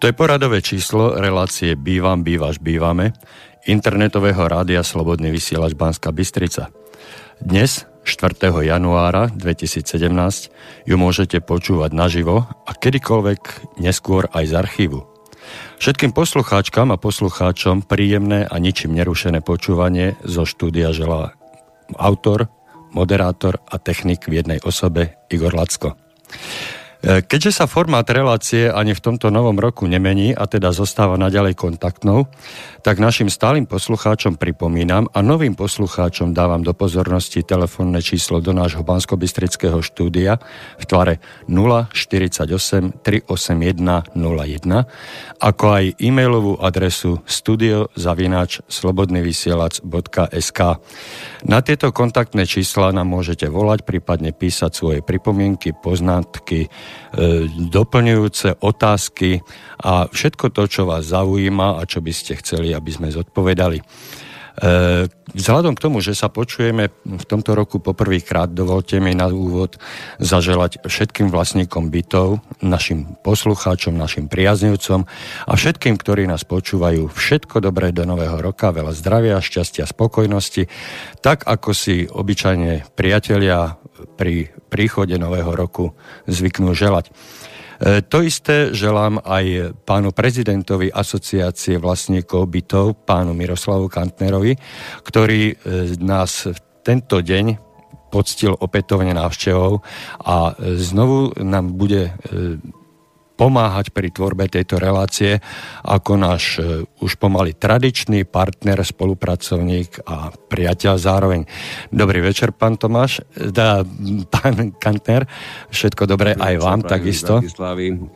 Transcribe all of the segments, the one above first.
To je poradové číslo relácie Bývam, bývaš, bývame internetového rádia Slobodný vysielač Banská Bystrica. Dnes, 4. januára 2017, ju môžete počúvať naživo a kedykoľvek neskôr aj z archívu. Všetkým poslucháčkam a poslucháčom príjemné a ničím nerušené počúvanie zo štúdia želá autor, moderátor a technik v jednej osobe Igor Lacko. E, keďže sa formát relácie ani v tomto novom roku nemení a teda zostáva naďalej kontaktnou, tak našim stálym poslucháčom pripomínam a novým poslucháčom dávam do pozornosti telefónne číslo do nášho bansko štúdia v tvare 048 381 01 ako aj e-mailovú adresu studiozavináč slobodnyvysielac.sk Na tieto kontaktné čísla nám môžete volať, prípadne písať svoje pripomienky, poznatky, doplňujúce otázky a všetko to, čo vás zaujíma a čo by ste chceli, aby sme zodpovedali. E, vzhľadom k tomu, že sa počujeme v tomto roku poprvýkrát, dovolte mi na úvod zaželať všetkým vlastníkom bytov, našim poslucháčom, našim priaznivcom a všetkým, ktorí nás počúvajú, všetko dobré do nového roka, veľa zdravia, šťastia, spokojnosti, tak ako si obyčajne priatelia pri príchode nového roku zvyknú želať. E, to isté želám aj pánu prezidentovi asociácie vlastníkov bytov, pánu Miroslavu Kantnerovi, ktorý e, nás tento deň poctil opätovne návštevou a znovu nám bude e, pomáhať pri tvorbe tejto relácie ako náš e, už pomaly tradičný partner, spolupracovník a priateľ zároveň. Dobrý večer, pán Tomáš, da, pán Kantner, všetko dobré aj vám takisto.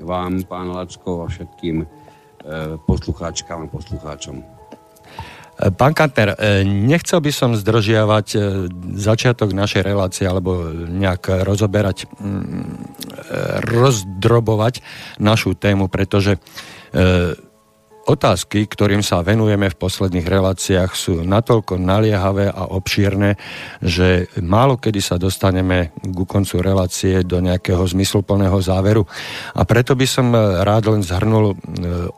vám, pán Lacko a všetkým e, poslucháčkám a poslucháčom. Pán Kantner, e, nechcel by som zdržiavať e, začiatok našej relácie alebo nejak rozoberať, mm, e, rozdrobovať našu tému, pretože Otázky, ktorým sa venujeme v posledných reláciách, sú natoľko naliehavé a obšírne, že málo kedy sa dostaneme ku koncu relácie do nejakého zmysluplného záveru. A preto by som rád len zhrnul e,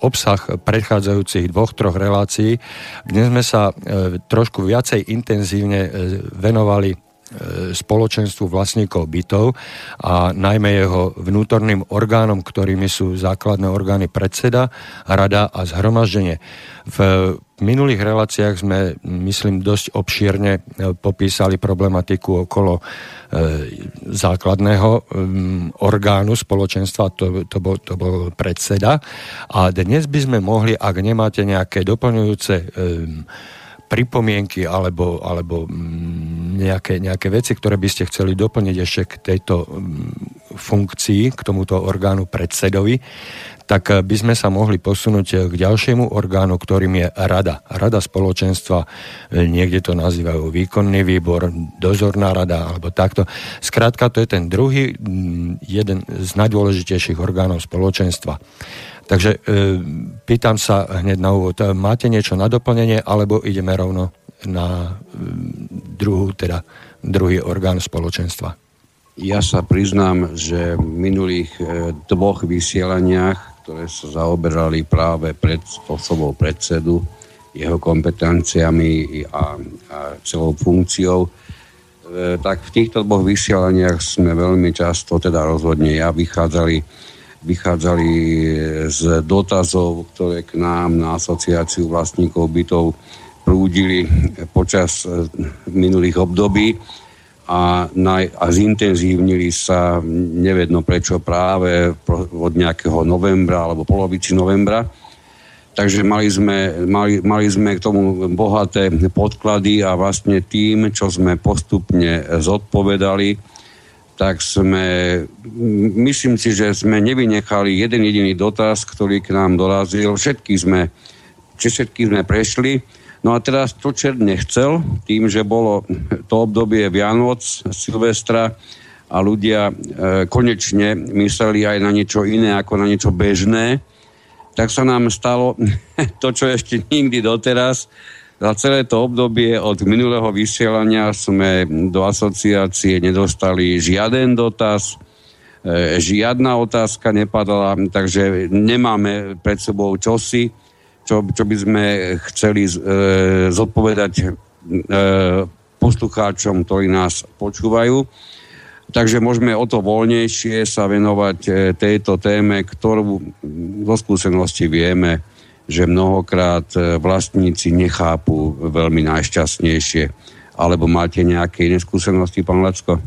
obsah predchádzajúcich dvoch, troch relácií, kde sme sa e, trošku viacej intenzívne e, venovali spoločenstvu vlastníkov bytov a najmä jeho vnútorným orgánom, ktorými sú základné orgány predseda, rada a zhromaždenie. V minulých reláciách sme, myslím, dosť obšírne e, popísali problematiku okolo e, základného orgánu spoločenstva, to, to, bol, to bol predseda. A dnes by sme mohli, ak nemáte nejaké doplňujúce pripomienky alebo, alebo mm, nejaké, nejaké veci, ktoré by ste chceli doplniť ešte k tejto mm, funkcii, k tomuto orgánu predsedovi, tak eh, by sme sa mohli posunúť eh, k ďalšiemu orgánu, ktorým je rada. Rada spoločenstva, eh, niekde to nazývajú výkonný výbor, dozorná rada alebo takto. Skrátka, to je ten druhý, mm, jeden z najdôležitejších orgánov spoločenstva. Takže e, pýtam sa hneď na úvod, máte niečo na doplnenie, alebo ideme rovno na e, druhú, teda druhý orgán spoločenstva? Ja sa priznám, že v minulých e, dvoch vysielaniach, ktoré sa zaoberali práve pred osobou predsedu, jeho kompetenciami a, a celou funkciou, e, tak v týchto dvoch vysielaniach sme veľmi často, teda rozhodne ja, vychádzali vychádzali z dotazov, ktoré k nám na asociáciu vlastníkov bytov prúdili počas e, minulých období a, naj, a zintenzívnili sa, nevedno prečo práve od nejakého novembra alebo polovici novembra. Takže mali sme, mali, mali sme k tomu bohaté podklady a vlastne tým, čo sme postupne zodpovedali, tak sme, myslím si, že sme nevynechali jeden jediný dotaz, ktorý k nám dorazil. Všetky sme, všetky sme prešli. No a teraz to čert nechcel, tým, že bolo to obdobie Vianoc, Silvestra a ľudia e, konečne mysleli aj na niečo iné ako na niečo bežné, tak sa nám stalo to, čo ešte nikdy doteraz, za celé to obdobie od minulého vysielania sme do asociácie nedostali žiaden dotaz žiadna otázka nepadala, takže nemáme pred sebou čosi, čo, čo by sme chceli e, zodpovedať e, poslucháčom, ktorí nás počúvajú. Takže môžeme o to voľnejšie sa venovať e, tejto téme, ktorú zo skúsenosti vieme, že mnohokrát e, vlastníci nechápu veľmi najšťastnejšie. Alebo máte nejaké iné skúsenosti, pán Lacko?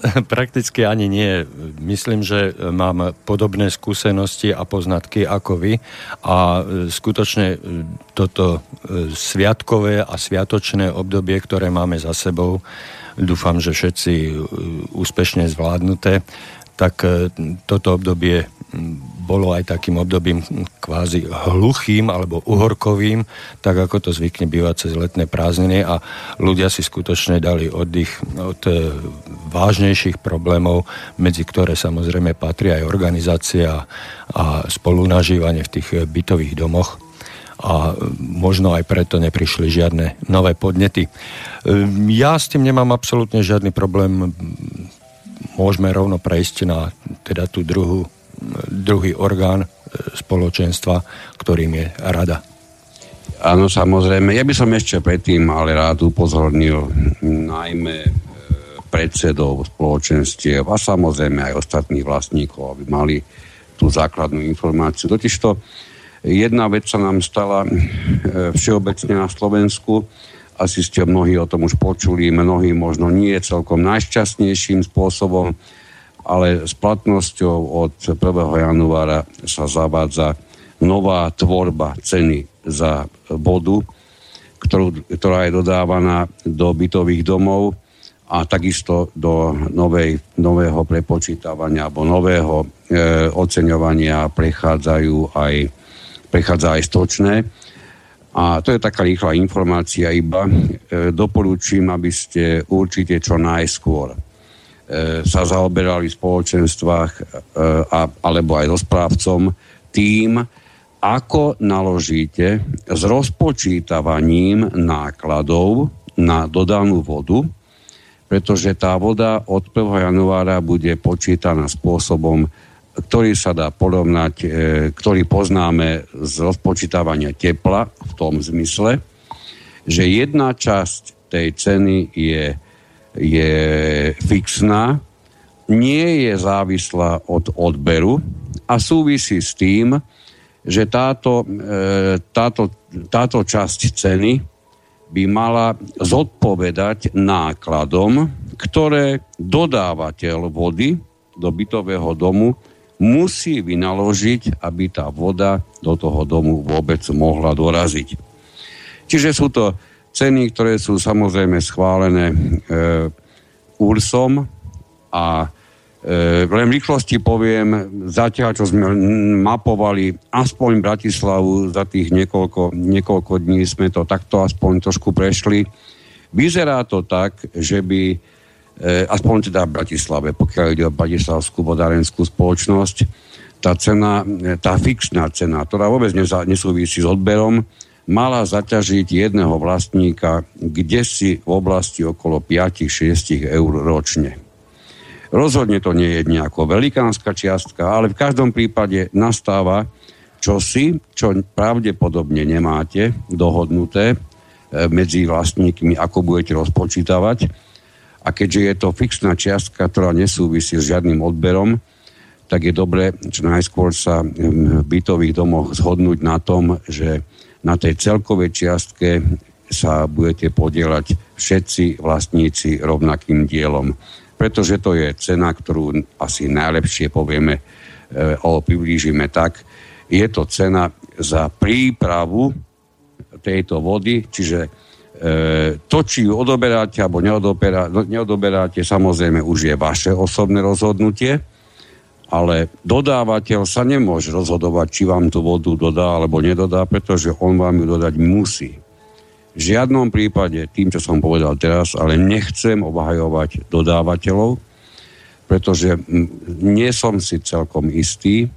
Prakticky ani nie. Myslím, že mám podobné skúsenosti a poznatky ako vy a skutočne toto sviatkové a sviatočné obdobie, ktoré máme za sebou, dúfam, že všetci úspešne zvládnuté, tak toto obdobie bolo aj takým obdobím kvázi hluchým alebo uhorkovým, tak ako to zvykne bývať cez letné prázdniny a ľudia si skutočne dali oddych od e, vážnejších problémov, medzi ktoré samozrejme patrí aj organizácia a spolunažívanie v tých bytových domoch a možno aj preto neprišli žiadne nové podnety. E, ja s tým nemám absolútne žiadny problém. Môžeme rovno prejsť na teda tú druhú druhý orgán e, spoločenstva, ktorým je rada. Áno, samozrejme. Ja by som ešte predtým ale rád upozornil najmä e, predsedov spoločenstiev a samozrejme aj ostatných vlastníkov, aby mali tú základnú informáciu. Totižto jedna vec sa nám stala e, všeobecne na Slovensku, asi ste mnohí o tom už počuli, mnohí možno nie celkom najšťastnejším spôsobom, ale s platnosťou od 1. januára sa zavádza nová tvorba ceny za vodu, ktorú, ktorá je dodávaná do bytových domov a takisto do novej, nového prepočítavania alebo nového e, oceňovania prechádzajú aj, prechádza aj stočné. A to je taká rýchla informácia iba. E, doporúčim, aby ste určite čo najskôr E, sa zaoberali v spoločenstvách e, a, alebo aj so správcom tým, ako naložíte s rozpočítavaním nákladov na dodanú vodu, pretože tá voda od 1. januára bude počítaná spôsobom, ktorý sa dá porovnať, e, ktorý poznáme z rozpočítavania tepla v tom zmysle, že jedna časť tej ceny je je fixná, nie je závislá od odberu a súvisí s tým, že táto, e, táto, táto časť ceny by mala zodpovedať nákladom, ktoré dodávateľ vody do bytového domu musí vynaložiť, aby tá voda do toho domu vôbec mohla doraziť. Čiže sú to ceny, ktoré sú samozrejme schválené e, URSom a e, len rýchlosti poviem, zatiaľ, čo sme mapovali aspoň Bratislavu za tých niekoľko, niekoľko dní, sme to takto aspoň trošku prešli. Vyzerá to tak, že by, aspoň teda v Bratislave, pokiaľ ide o Bratislavskú vodárenskú spoločnosť, tá cena, e, tá fixná cena, ktorá vôbec nesúvisí s odberom, mala zaťažiť jedného vlastníka kde si v oblasti okolo 5-6 eur ročne. Rozhodne to nie je nejako velikánska čiastka, ale v každom prípade nastáva čosi, čo pravdepodobne nemáte dohodnuté e, medzi vlastníkmi, ako budete rozpočítavať. A keďže je to fixná čiastka, ktorá nesúvisí s žiadnym odberom, tak je dobre čo najskôr sa v bytových domoch zhodnúť na tom, že na tej celkovej čiastke sa budete podielať všetci vlastníci rovnakým dielom. Pretože to je cena, ktorú asi najlepšie povieme e, alebo priblížime tak. Je to cena za prípravu tejto vody, čiže to, či ju odoberáte alebo neodoberáte, samozrejme už je vaše osobné rozhodnutie ale dodávateľ sa nemôže rozhodovať, či vám tú vodu dodá alebo nedodá, pretože on vám ju dodať musí. V žiadnom prípade, tým, čo som povedal teraz, ale nechcem obhajovať dodávateľov, pretože nie som si celkom istý,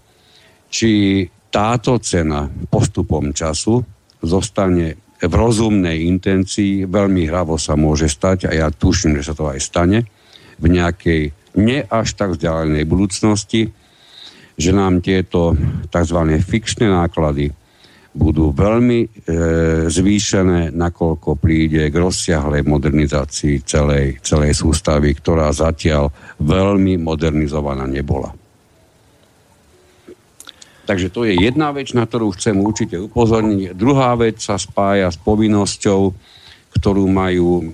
či táto cena postupom času zostane v rozumnej intencii, veľmi hravo sa môže stať a ja tuším, že sa to aj stane, v nejakej nie až tak vzdialenej budúcnosti, že nám tieto tzv. fixné náklady budú veľmi e, zvýšené, nakoľko príde k rozsiahlej modernizácii celej, celej sústavy, ktorá zatiaľ veľmi modernizovaná nebola. Takže to je jedna vec, na ktorú chcem určite upozorniť. Druhá vec sa spája s povinnosťou, ktorú majú e,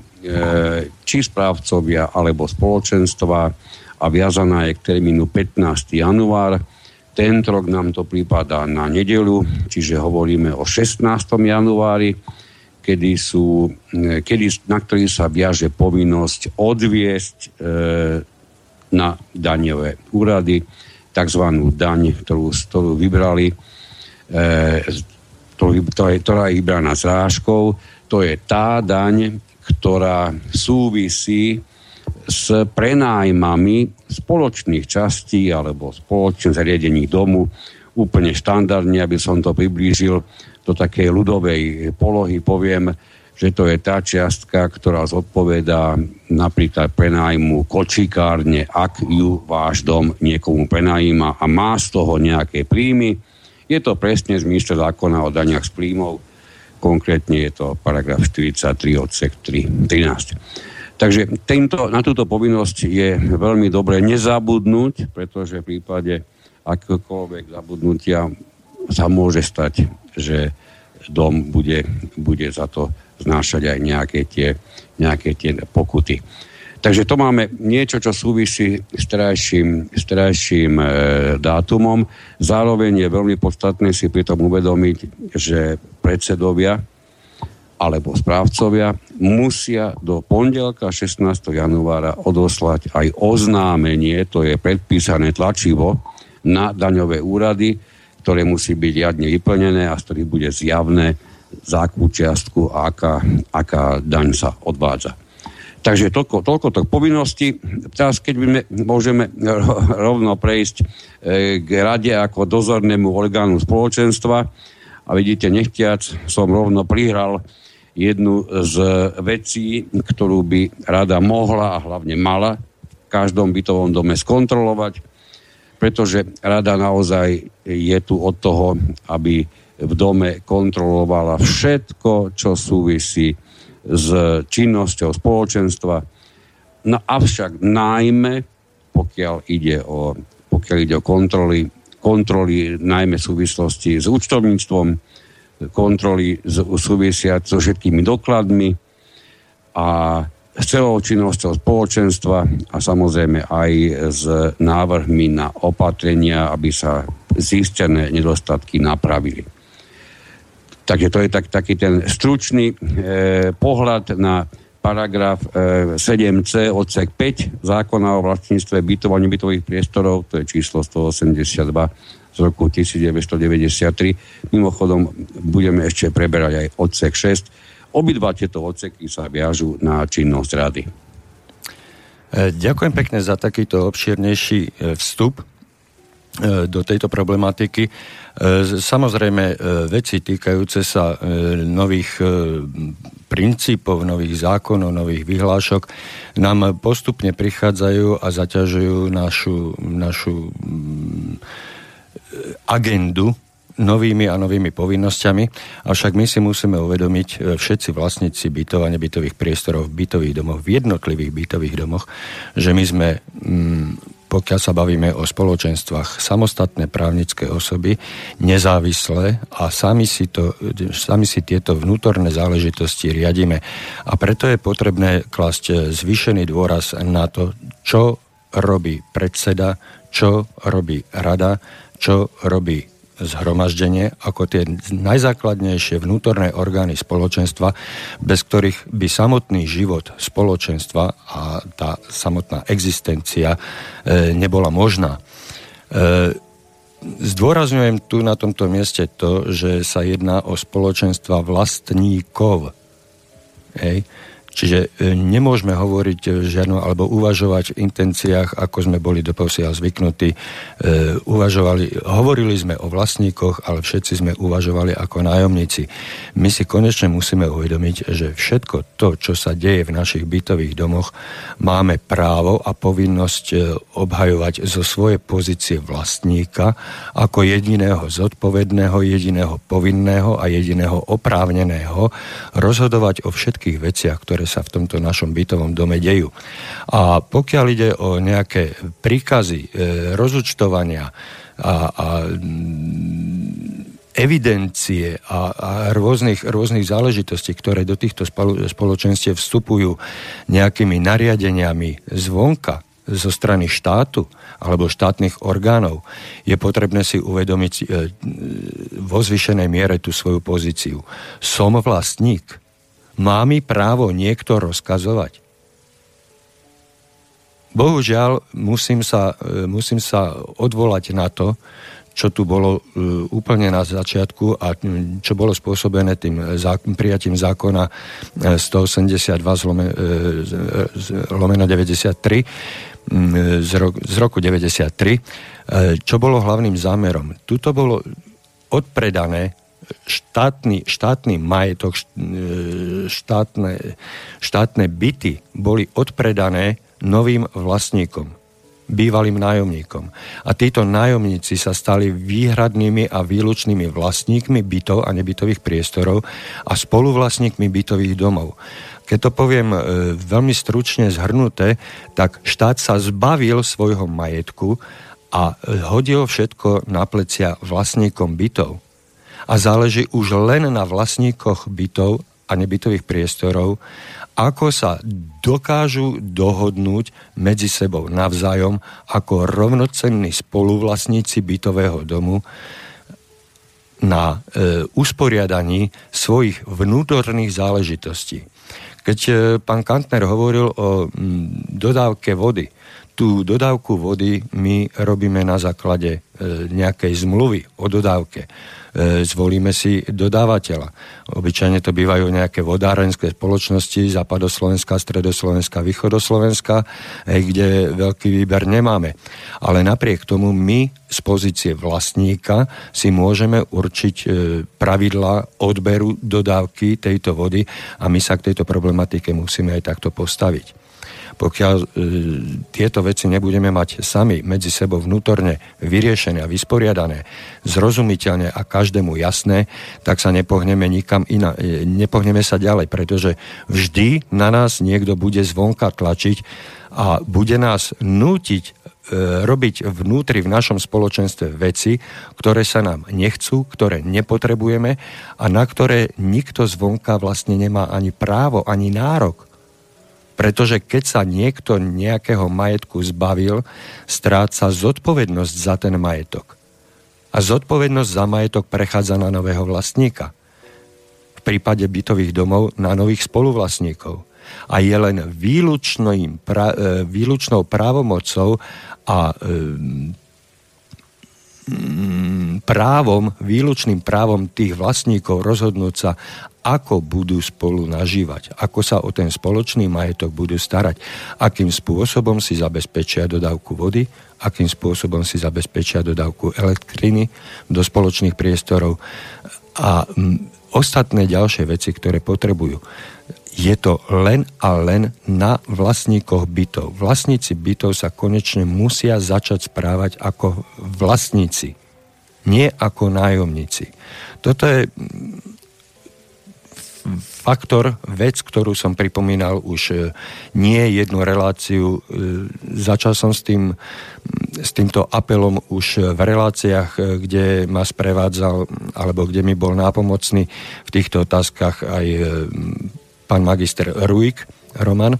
či správcovia alebo spoločenstva a viazaná je k termínu 15. január tento rok nám to prípada na nedelu, čiže hovoríme o 16. januári, kedy sú, e, kedy, na ktorý sa viaže povinnosť odviesť e, na daňové úrady tzv. daň, ktorú, ktorú vybrali, e, ktorá je vybraná zrážkou. To je tá daň, ktorá súvisí s prenájmami spoločných častí alebo spoločných zariadení domu úplne štandardne, aby som to priblížil do takej ľudovej polohy, poviem, že to je tá čiastka, ktorá zodpovedá napríklad prenájmu kočikárne, ak ju váš dom niekomu prenajíma a má z toho nejaké príjmy. Je to presne zmysle zákona o daniach z príjmov, konkrétne je to paragraf 43 odsek 3, 13. Takže tento, na túto povinnosť je veľmi dobre nezabudnúť, pretože v prípade akéhokoľvek zabudnutia sa môže stať, že dom bude, bude za to znášať aj nejaké tie, nejaké tie pokuty. Takže to máme niečo, čo súvisí s terajším, s terajším e, dátumom. Zároveň je veľmi podstatné si pritom uvedomiť, že predsedovia alebo správcovia musia do pondelka 16. januára odoslať aj oznámenie, to je predpísané tlačivo na daňové úrady, ktoré musí byť riadne vyplnené a z ktorých bude zjavné, za akú čiastku a aká, aká daň sa odvádza. Takže toľko, toľko to povinnosti. Teraz, keď by môžeme rovno prejsť e, k rade ako dozornému orgánu spoločenstva a vidíte, nechtiac som rovno prihral jednu z vecí, ktorú by rada mohla a hlavne mala v každom bytovom dome skontrolovať, pretože rada naozaj je tu od toho, aby v dome kontrolovala všetko, čo súvisí s činnosťou spoločenstva. No avšak najmä, pokiaľ ide o, pokiaľ ide o kontroly, kontroly najmä súvislosti s účtovníctvom, kontroly súvisia so všetkými dokladmi a s celou činnosťou spoločenstva a samozrejme aj s návrhmi na opatrenia, aby sa zistené nedostatky napravili. Takže to je tak, taký ten stručný e, pohľad na paragraf e, 7c odsek 5 zákona o vlastníctve bytov a nebytových priestorov, to je číslo 182 z roku 1993. Mimochodom, budeme ešte preberať aj odsek 6. Obidva tieto odseky sa viažú na činnosť rady. E, ďakujem pekne za takýto obšírnejší e, vstup do tejto problematiky. Samozrejme, veci týkajúce sa nových princípov, nových zákonov, nových vyhlášok nám postupne prichádzajú a zaťažujú našu, našu agendu novými a novými povinnosťami, avšak my si musíme uvedomiť e, všetci vlastníci bytov a nebytových priestorov v bytových domoch, v jednotlivých bytových domoch, že my sme, mm, pokiaľ sa bavíme o spoločenstvách, samostatné právnické osoby, nezávislé a sami si, to, sami si tieto vnútorné záležitosti riadíme. A preto je potrebné klasť zvýšený dôraz na to, čo robí predseda, čo robí rada, čo robí zhromaždenie ako tie najzákladnejšie vnútorné orgány spoločenstva, bez ktorých by samotný život spoločenstva a tá samotná existencia e, nebola možná. E, zdôrazňujem tu na tomto mieste to, že sa jedná o spoločenstva vlastníkov. Hej. Čiže e, nemôžeme hovoriť e, žiadno, alebo uvažovať v intenciách, ako sme boli doposiaľ zvyknutí. E, uvažovali, hovorili sme o vlastníkoch, ale všetci sme uvažovali ako nájomníci. My si konečne musíme uvedomiť, že všetko to, čo sa deje v našich bytových domoch, máme právo a povinnosť obhajovať zo svojej pozície vlastníka ako jediného zodpovedného, jediného povinného a jediného oprávneného rozhodovať o všetkých veciach, ktoré sa v tomto našom bytovom dome dejú. A pokiaľ ide o nejaké príkazy, e, rozúčtovania a, a mm, evidencie a, a rôznych, rôznych záležitostí, ktoré do týchto spoločenstiev vstupujú nejakými nariadeniami zvonka, zo strany štátu alebo štátnych orgánov, je potrebné si uvedomiť e, vo zvyšenej miere tú svoju pozíciu. Som vlastník. Má mi právo niekto rozkazovať? Bohužiaľ, musím sa, e, musím sa odvolať na to, čo tu bolo e, úplne na začiatku a čo bolo spôsobené tým prijatím zákona 182 z, lome, z lomeno 93 z, roku, z roku 93, e, čo bolo hlavným zámerom. Tuto bolo odpredané štátny, štátny majetok, e, štátne, štátne byty boli odpredané novým vlastníkom, bývalým nájomníkom. A títo nájomníci sa stali výhradnými a výlučnými vlastníkmi bytov a nebytových priestorov a spoluvlastníkmi bytových domov. Keď to poviem e, veľmi stručne zhrnuté, tak štát sa zbavil svojho majetku a hodil všetko na plecia vlastníkom bytov a záleží už len na vlastníkoch bytov a nebytových priestorov, ako sa dokážu dohodnúť medzi sebou navzájom ako rovnocenní spoluvlastníci bytového domu na e, usporiadaní svojich vnútorných záležitostí. Keď e, pán Kantner hovoril o m, dodávke vody, tú dodávku vody my robíme na základe e, nejakej zmluvy o dodávke. E, zvolíme si dodávateľa. Obyčajne to bývajú nejaké vodárenské spoločnosti, západoslovenská, stredoslovenská, východoslovenská, kde veľký výber nemáme. Ale napriek tomu my z pozície vlastníka si môžeme určiť e, pravidla odberu dodávky tejto vody a my sa k tejto problematike musíme aj takto postaviť. Pokiaľ e, tieto veci nebudeme mať sami medzi sebou vnútorne vyriešené a vysporiadané, zrozumiteľne a každému jasné, tak sa nepohneme nikam iná, e, nepohneme sa ďalej, pretože vždy na nás niekto bude zvonka tlačiť a bude nás nútiť e, robiť vnútri v našom spoločenstve veci, ktoré sa nám nechcú, ktoré nepotrebujeme a na ktoré nikto zvonka vlastne nemá ani právo, ani nárok. Pretože keď sa niekto nejakého majetku zbavil, stráca zodpovednosť za ten majetok. A zodpovednosť za majetok prechádza na nového vlastníka. V prípade bytových domov na nových spoluvlastníkov. A je len e, výlučnou právomocou a e, právom, výlučným právom tých vlastníkov rozhodnúť sa, ako budú spolu nažívať, ako sa o ten spoločný majetok budú starať, akým spôsobom si zabezpečia dodávku vody, akým spôsobom si zabezpečia dodávku elektriny do spoločných priestorov a ostatné ďalšie veci, ktoré potrebujú. Je to len a len na vlastníkoch bytov. Vlastníci bytov sa konečne musia začať správať ako vlastníci, nie ako nájomníci. Toto je faktor, vec, ktorú som pripomínal už e, nie jednu reláciu. E, začal som s, tým, s týmto apelom už v reláciách, e, kde ma sprevádzal, alebo kde mi bol nápomocný v týchto otázkach aj pán magister Ruik, Roman,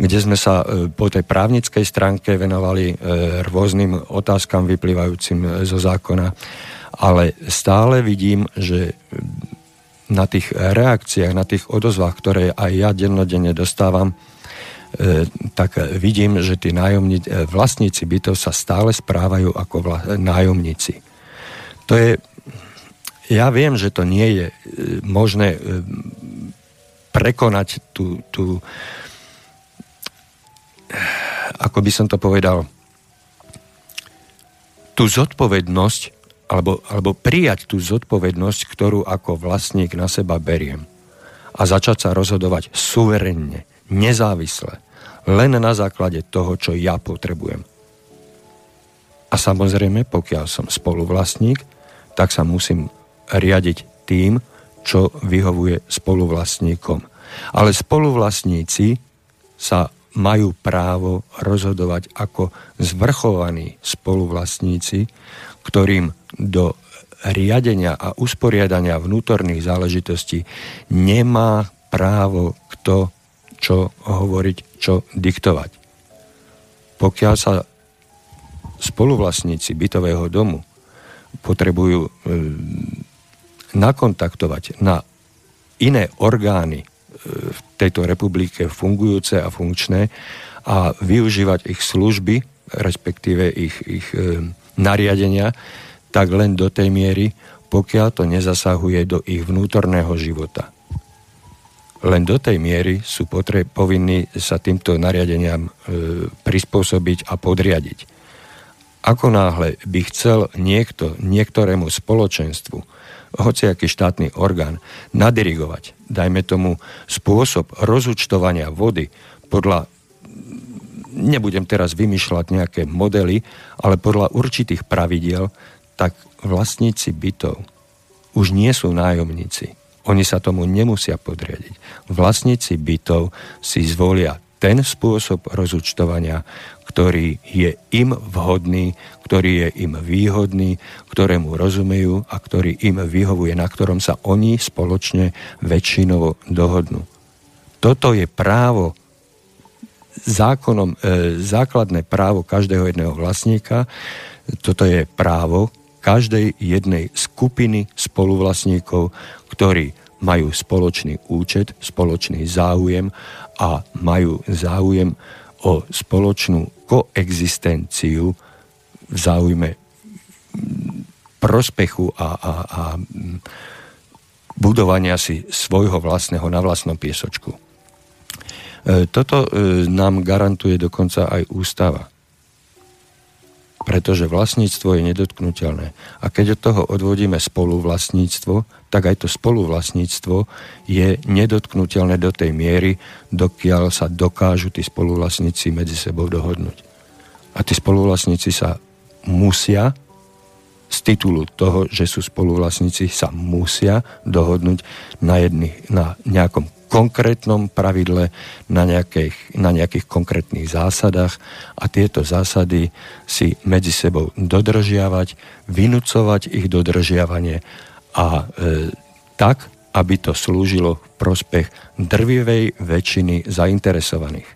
kde sme sa po tej právnickej stránke venovali rôznym otázkam vyplývajúcim zo zákona. Ale stále vidím, že na tých reakciách, na tých odozvách, ktoré aj ja dennodenne dostávam, e, tak vidím, že tí nájomníci, e, vlastníci bytov sa stále správajú ako vla, nájomníci. To je, ja viem, že to nie je e, možné prekonať tú, tú, ako by som to povedal, tú zodpovednosť, alebo, alebo prijať tú zodpovednosť, ktorú ako vlastník na seba beriem. A začať sa rozhodovať suverenne, nezávisle, len na základe toho, čo ja potrebujem. A samozrejme, pokiaľ som spoluvlastník, tak sa musím riadiť tým, čo vyhovuje spoluvlastníkom. Ale spoluvlastníci sa majú právo rozhodovať ako zvrchovaní spoluvlastníci, ktorým do riadenia a usporiadania vnútorných záležitostí nemá právo kto čo hovoriť, čo diktovať. Pokiaľ sa spoluvlastníci bytového domu potrebujú e, nakontaktovať na iné orgány e, v tejto republike fungujúce a funkčné a využívať ich služby, respektíve ich, ich e, nariadenia, tak len do tej miery, pokiaľ to nezasahuje do ich vnútorného života. Len do tej miery sú potre- povinní sa týmto nariadeniam e, prispôsobiť a podriadiť. Ako náhle by chcel niekto niektorému spoločenstvu, hociaký štátny orgán, nadirigovať, dajme tomu, spôsob rozúčtovania vody podľa nebudem teraz vymýšľať nejaké modely, ale podľa určitých pravidiel, tak vlastníci bytov už nie sú nájomníci. Oni sa tomu nemusia podriadiť. Vlastníci bytov si zvolia ten spôsob rozúčtovania, ktorý je im vhodný, ktorý je im výhodný, ktorému rozumejú a ktorý im vyhovuje, na ktorom sa oni spoločne väčšinovo dohodnú. Toto je právo zákonom, e, základné právo každého jedného vlastníka, toto je právo každej jednej skupiny spoluvlastníkov, ktorí majú spoločný účet, spoločný záujem a majú záujem o spoločnú koexistenciu v záujme prospechu a, a, a budovania si svojho vlastného na vlastnom piesočku. E, toto e, nám garantuje dokonca aj ústava pretože vlastníctvo je nedotknutelné. A keď od toho odvodíme spoluvlastníctvo, tak aj to spoluvlastníctvo je nedotknutelné do tej miery, dokiaľ sa dokážu tí spoluvlastníci medzi sebou dohodnúť. A tí spoluvlastníci sa musia z titulu toho, že sú spoluvlastníci, sa musia dohodnúť na, jedný, na nejakom konkrétnom pravidle, na nejakých, na nejakých konkrétnych zásadách a tieto zásady si medzi sebou dodržiavať, vynúcovať ich dodržiavanie a e, tak, aby to slúžilo v prospech drvivej väčšiny zainteresovaných.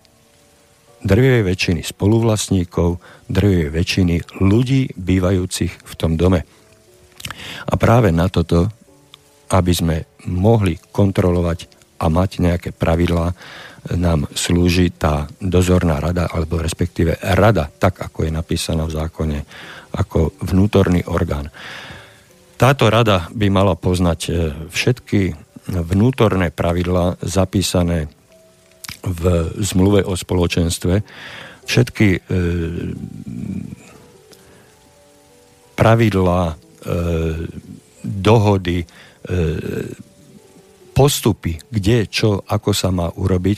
Drvivej väčšiny spoluvlastníkov, drvivej väčšiny ľudí bývajúcich v tom dome. A práve na toto, aby sme mohli kontrolovať a mať nejaké pravidlá, nám slúži tá dozorná rada, alebo respektíve rada, tak ako je napísaná v zákone, ako vnútorný orgán. Táto rada by mala poznať e, všetky vnútorné pravidlá zapísané v zmluve o spoločenstve, všetky e, pravidlá, e, dohody, e, postupy, kde, čo, ako sa má urobiť,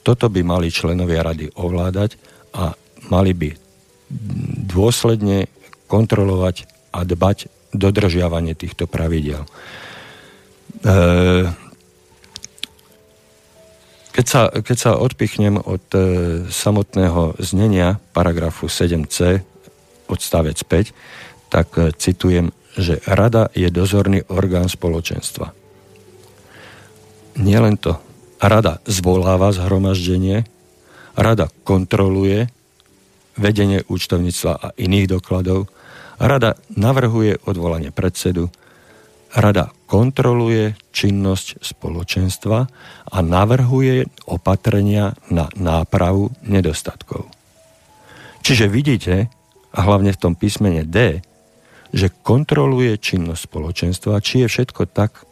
toto by mali členovia rady ovládať a mali by dôsledne kontrolovať a dbať dodržiavanie týchto pravidel. E, keď sa, keď sa odpichnem od e, samotného znenia paragrafu 7c odstavec 5, tak e, citujem, že rada je dozorný orgán spoločenstva nielen to. Rada zvoláva zhromaždenie, rada kontroluje vedenie účtovníctva a iných dokladov, rada navrhuje odvolanie predsedu, rada kontroluje činnosť spoločenstva a navrhuje opatrenia na nápravu nedostatkov. Čiže vidíte, a hlavne v tom písmene D, že kontroluje činnosť spoločenstva, či je všetko tak,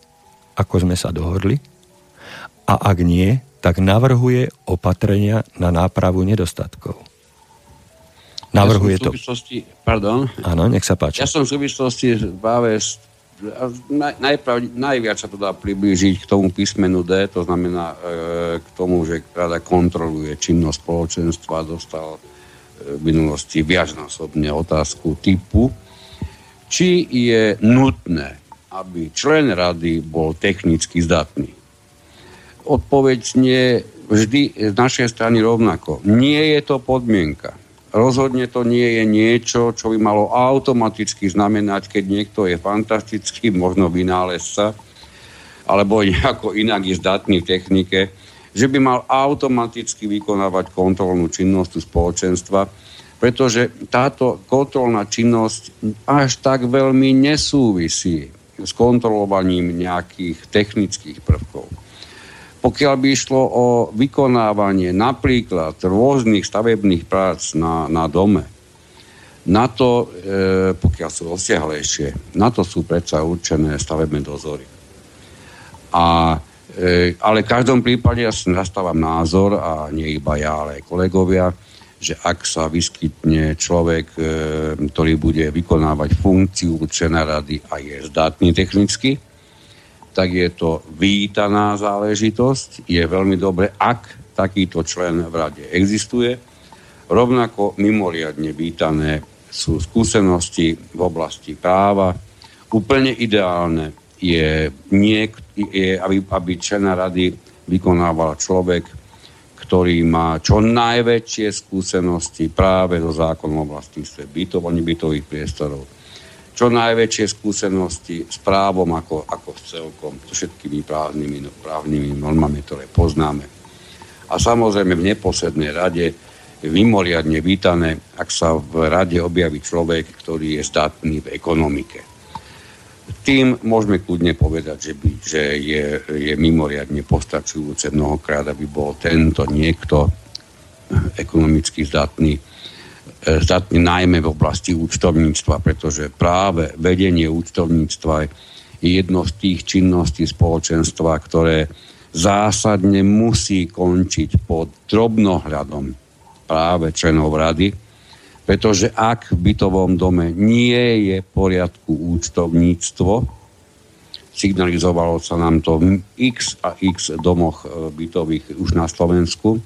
ako sme sa dohodli, A ak nie, tak navrhuje opatrenia na nápravu nedostatkov. Navrhuje ja to. Pardon. Áno, nech sa páči. Ja som v súvislosti práve najprav, najviac sa to dá priblížiť k tomu písmenu D, to znamená e, k tomu, že rada kontroluje činnosť spoločenstva, dostal e, v minulosti viacnásobne otázku typu, či je nutné, aby člen rady bol technicky zdatný. Odpoveď nie vždy z našej strany rovnako. Nie je to podmienka Rozhodne to nie je niečo, čo by malo automaticky znamenať, keď niekto je fantastický, možno vynálezca, alebo nejako inak je zdatný v technike, že by mal automaticky vykonávať kontrolnú činnosť spoločenstva, pretože táto kontrolná činnosť až tak veľmi nesúvisí s kontrolovaním nejakých technických prvkov pokiaľ by išlo o vykonávanie napríklad rôznych stavebných prác na, na dome, na to, e, pokiaľ sú rozsiahlejšie, na to sú predsa určené stavebné dozory. A, e, ale v každom prípade ja si nastávam názor, a nie iba ja, ale aj kolegovia, že ak sa vyskytne človek, e, ktorý bude vykonávať funkciu člena rady a je zdatný technicky, tak je to vítaná záležitosť. Je veľmi dobre, ak takýto člen v rade existuje. Rovnako mimoriadne vítané sú skúsenosti v oblasti práva. Úplne ideálne je, niek- je aby, aby člena rady vykonával človek, ktorý má čo najväčšie skúsenosti práve do zákonu vlastníctve bytov a nebytových priestorov čo najväčšie skúsenosti s právom ako, ako s celkom, so všetkými právnymi, právnymi normami, ktoré poznáme. A samozrejme v neposlednej rade je mimoriadne vítané, ak sa v rade objaví človek, ktorý je zdatný v ekonomike. Tým môžeme kľudne povedať, že, by, že je, je mimoriadne postačujúce mnohokrát, aby bol tento niekto ekonomicky zdatný zdatný najmä v oblasti účtovníctva, pretože práve vedenie účtovníctva je jedno z tých činností spoločenstva, ktoré zásadne musí končiť pod drobnohľadom práve členov rady, pretože ak v bytovom dome nie je v poriadku účtovníctvo, signalizovalo sa nám to v x a x domoch e, bytových už na Slovensku,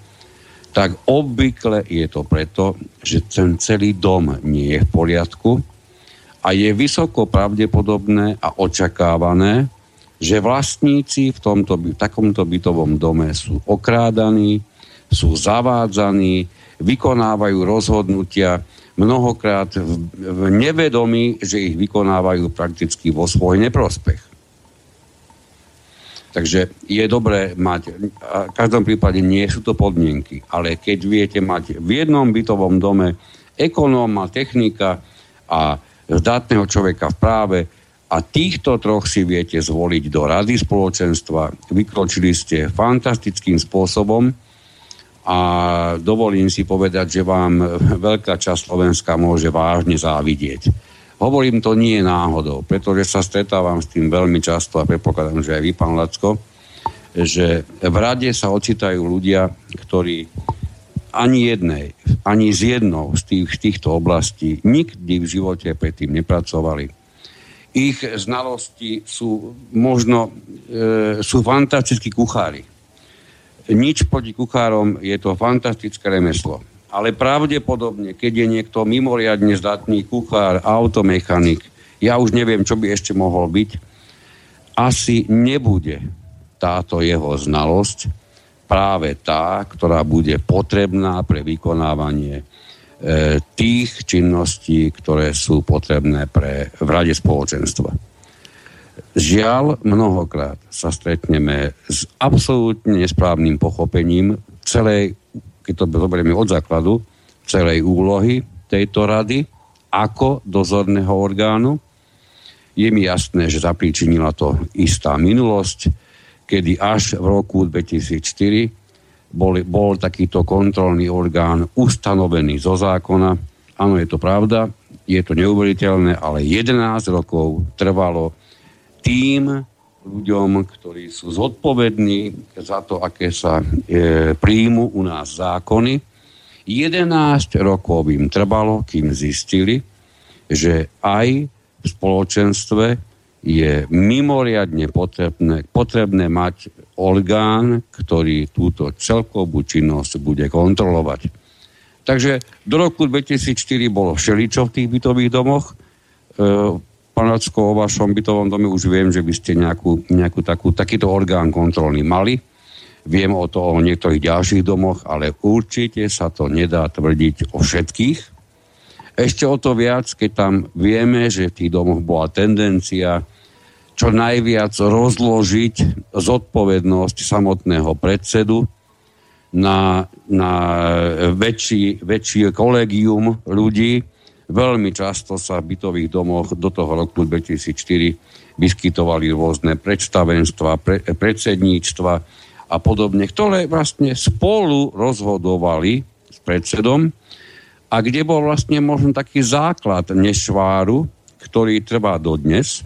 tak obvykle je to preto, že ten celý dom nie je v poriadku a je vysoko pravdepodobné a očakávané, že vlastníci v, tomto, v takomto bytovom dome sú okrádaní, sú zavádzaní, vykonávajú rozhodnutia mnohokrát v, v nevedomí, že ich vykonávajú prakticky vo svoj neprospech. Takže je dobré mať, v každom prípade nie sú to podmienky, ale keď viete mať v jednom bytovom dome ekonóma, technika a zdatného človeka v práve a týchto troch si viete zvoliť do rady spoločenstva, vykročili ste fantastickým spôsobom a dovolím si povedať, že vám veľká časť Slovenska môže vážne závidieť Hovorím to nie náhodou, pretože sa stretávam s tým veľmi často a predpokladám, že aj vy, pán Lacko, že v rade sa ocitajú ľudia, ktorí ani jednej, ani z jednou z tých, týchto oblastí nikdy v živote predtým nepracovali. Ich znalosti sú možno, e, sú fantastickí kuchári. Nič proti kuchárom, je to fantastické remeslo ale pravdepodobne, keď je niekto mimoriadne zdatný kuchár, automechanik, ja už neviem, čo by ešte mohol byť, asi nebude táto jeho znalosť práve tá, ktorá bude potrebná pre vykonávanie e, tých činností, ktoré sú potrebné pre v rade spoločenstva. Žiaľ, mnohokrát sa stretneme s absolútne nesprávnym pochopením celej keď to zoberieme od základu, celej úlohy tejto rady ako dozorného orgánu. Je mi jasné, že zapríčinila to istá minulosť, kedy až v roku 2004 bol, bol takýto kontrolný orgán ustanovený zo zákona. Áno, je to pravda, je to neuveriteľné, ale 11 rokov trvalo tým ľuďom, ktorí sú zodpovední za to, aké sa e, príjmu u nás zákony. 11 rokov im trvalo, kým zistili, že aj v spoločenstve je mimoriadne potrebné, potrebné mať orgán, ktorý túto celkovú činnosť bude kontrolovať. Takže do roku 2004 bolo všeličo v tých bytových domoch. E, Pán Lacko, o vašom bytovom dome už viem, že by ste nejakú, nejakú takú, takýto orgán kontrolný mali. Viem o to o niektorých ďalších domoch, ale určite sa to nedá tvrdiť o všetkých. Ešte o to viac, keď tam vieme, že v tých domoch bola tendencia čo najviac rozložiť zodpovednosť samotného predsedu na, na väčší, väčšie kolegium ľudí. Veľmi často sa v bytových domoch do toho roku 2004 vyskytovali rôzne predstavenstva, pre, predsedníctva a podobne, ktoré vlastne spolu rozhodovali s predsedom a kde bol vlastne možno taký základ nešváru, ktorý trvá dodnes,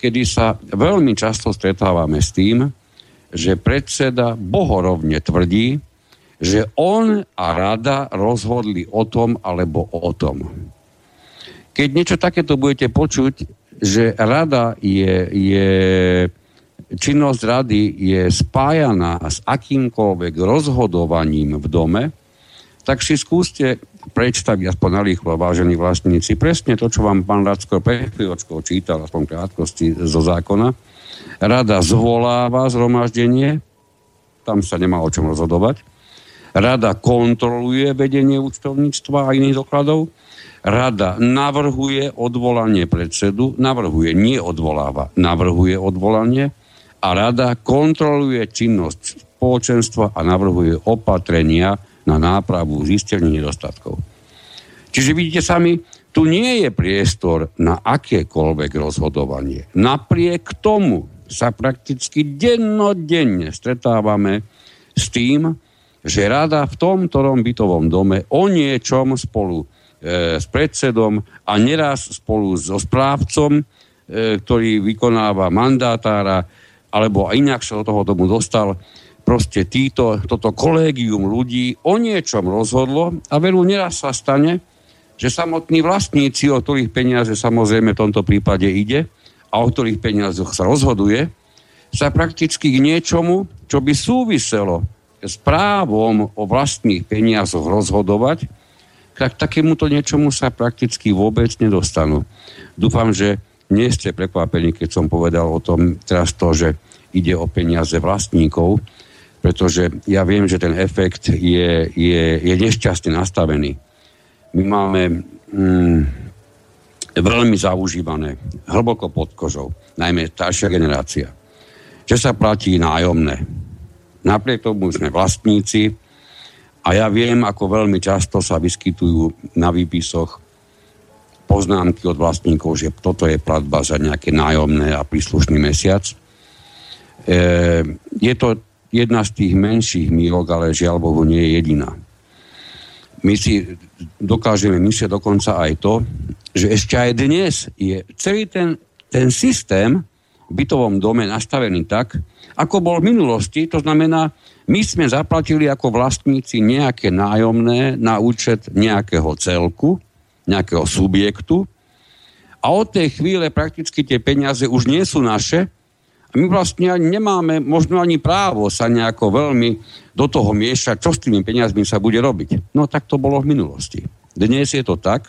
kedy sa veľmi často stretávame s tým, že predseda bohorovne tvrdí, že on a rada rozhodli o tom alebo o tom. Keď niečo takéto budete počuť, že rada je, je činnosť rady je spájaná s akýmkoľvek rozhodovaním v dome, tak si skúste predstaviť aspoň narýchlo, vážení vlastníci, presne to, čo vám pán Racko pred chvíľočkou čítal, aspoň krátkosti zo zákona. Rada zvoláva zhromaždenie, tam sa nemá o čom rozhodovať. Rada kontroluje vedenie účtovníctva a iných dokladov. Rada navrhuje odvolanie predsedu, navrhuje, nie odvoláva, navrhuje odvolanie a rada kontroluje činnosť spoločenstva a navrhuje opatrenia, na nápravu zistení nedostatkov. Čiže vidíte sami, tu nie je priestor na akékoľvek rozhodovanie. Napriek tomu sa prakticky dennodenne stretávame s tým, že rada v tom ktorom bytovom dome o niečom spolu e, s predsedom a neraz spolu so správcom, e, ktorý vykonáva mandátára, alebo inak sa do toho domu dostal, proste títo, toto kolégium ľudí o niečom rozhodlo a veru neraz sa stane, že samotní vlastníci, o ktorých peniaze samozrejme v tomto prípade ide a o ktorých peniazoch sa rozhoduje, sa prakticky k niečomu, čo by súviselo s právom o vlastných peniazoch rozhodovať, tak takémuto niečomu sa prakticky vôbec nedostanú. Dúfam, že nie ste prekvapení, keď som povedal o tom teraz to, že ide o peniaze vlastníkov, pretože ja viem, že ten efekt je, je, je nešťastne nastavený. My máme mm, veľmi zaužívané, hlboko pod kožou, najmä staršia generácia, že sa platí nájomné. Napriek tomu sme vlastníci a ja viem, ako veľmi často sa vyskytujú na výpisoch poznámky od vlastníkov, že toto je platba za nejaké nájomné a príslušný mesiac. E, je to jedna z tých menších mýlok, ale žiaľ Bohu nie je jediná. My si dokážeme myslieť dokonca aj to, že ešte aj dnes je celý ten, ten systém bytovom dome nastavený tak, ako bol v minulosti. To znamená, my sme zaplatili ako vlastníci nejaké nájomné na účet nejakého celku, nejakého subjektu a od tej chvíle prakticky tie peniaze už nie sú naše, a my vlastne ani nemáme možno ani právo sa nejako veľmi do toho miešať, čo s tými peniazmi sa bude robiť. No tak to bolo v minulosti. Dnes je to tak,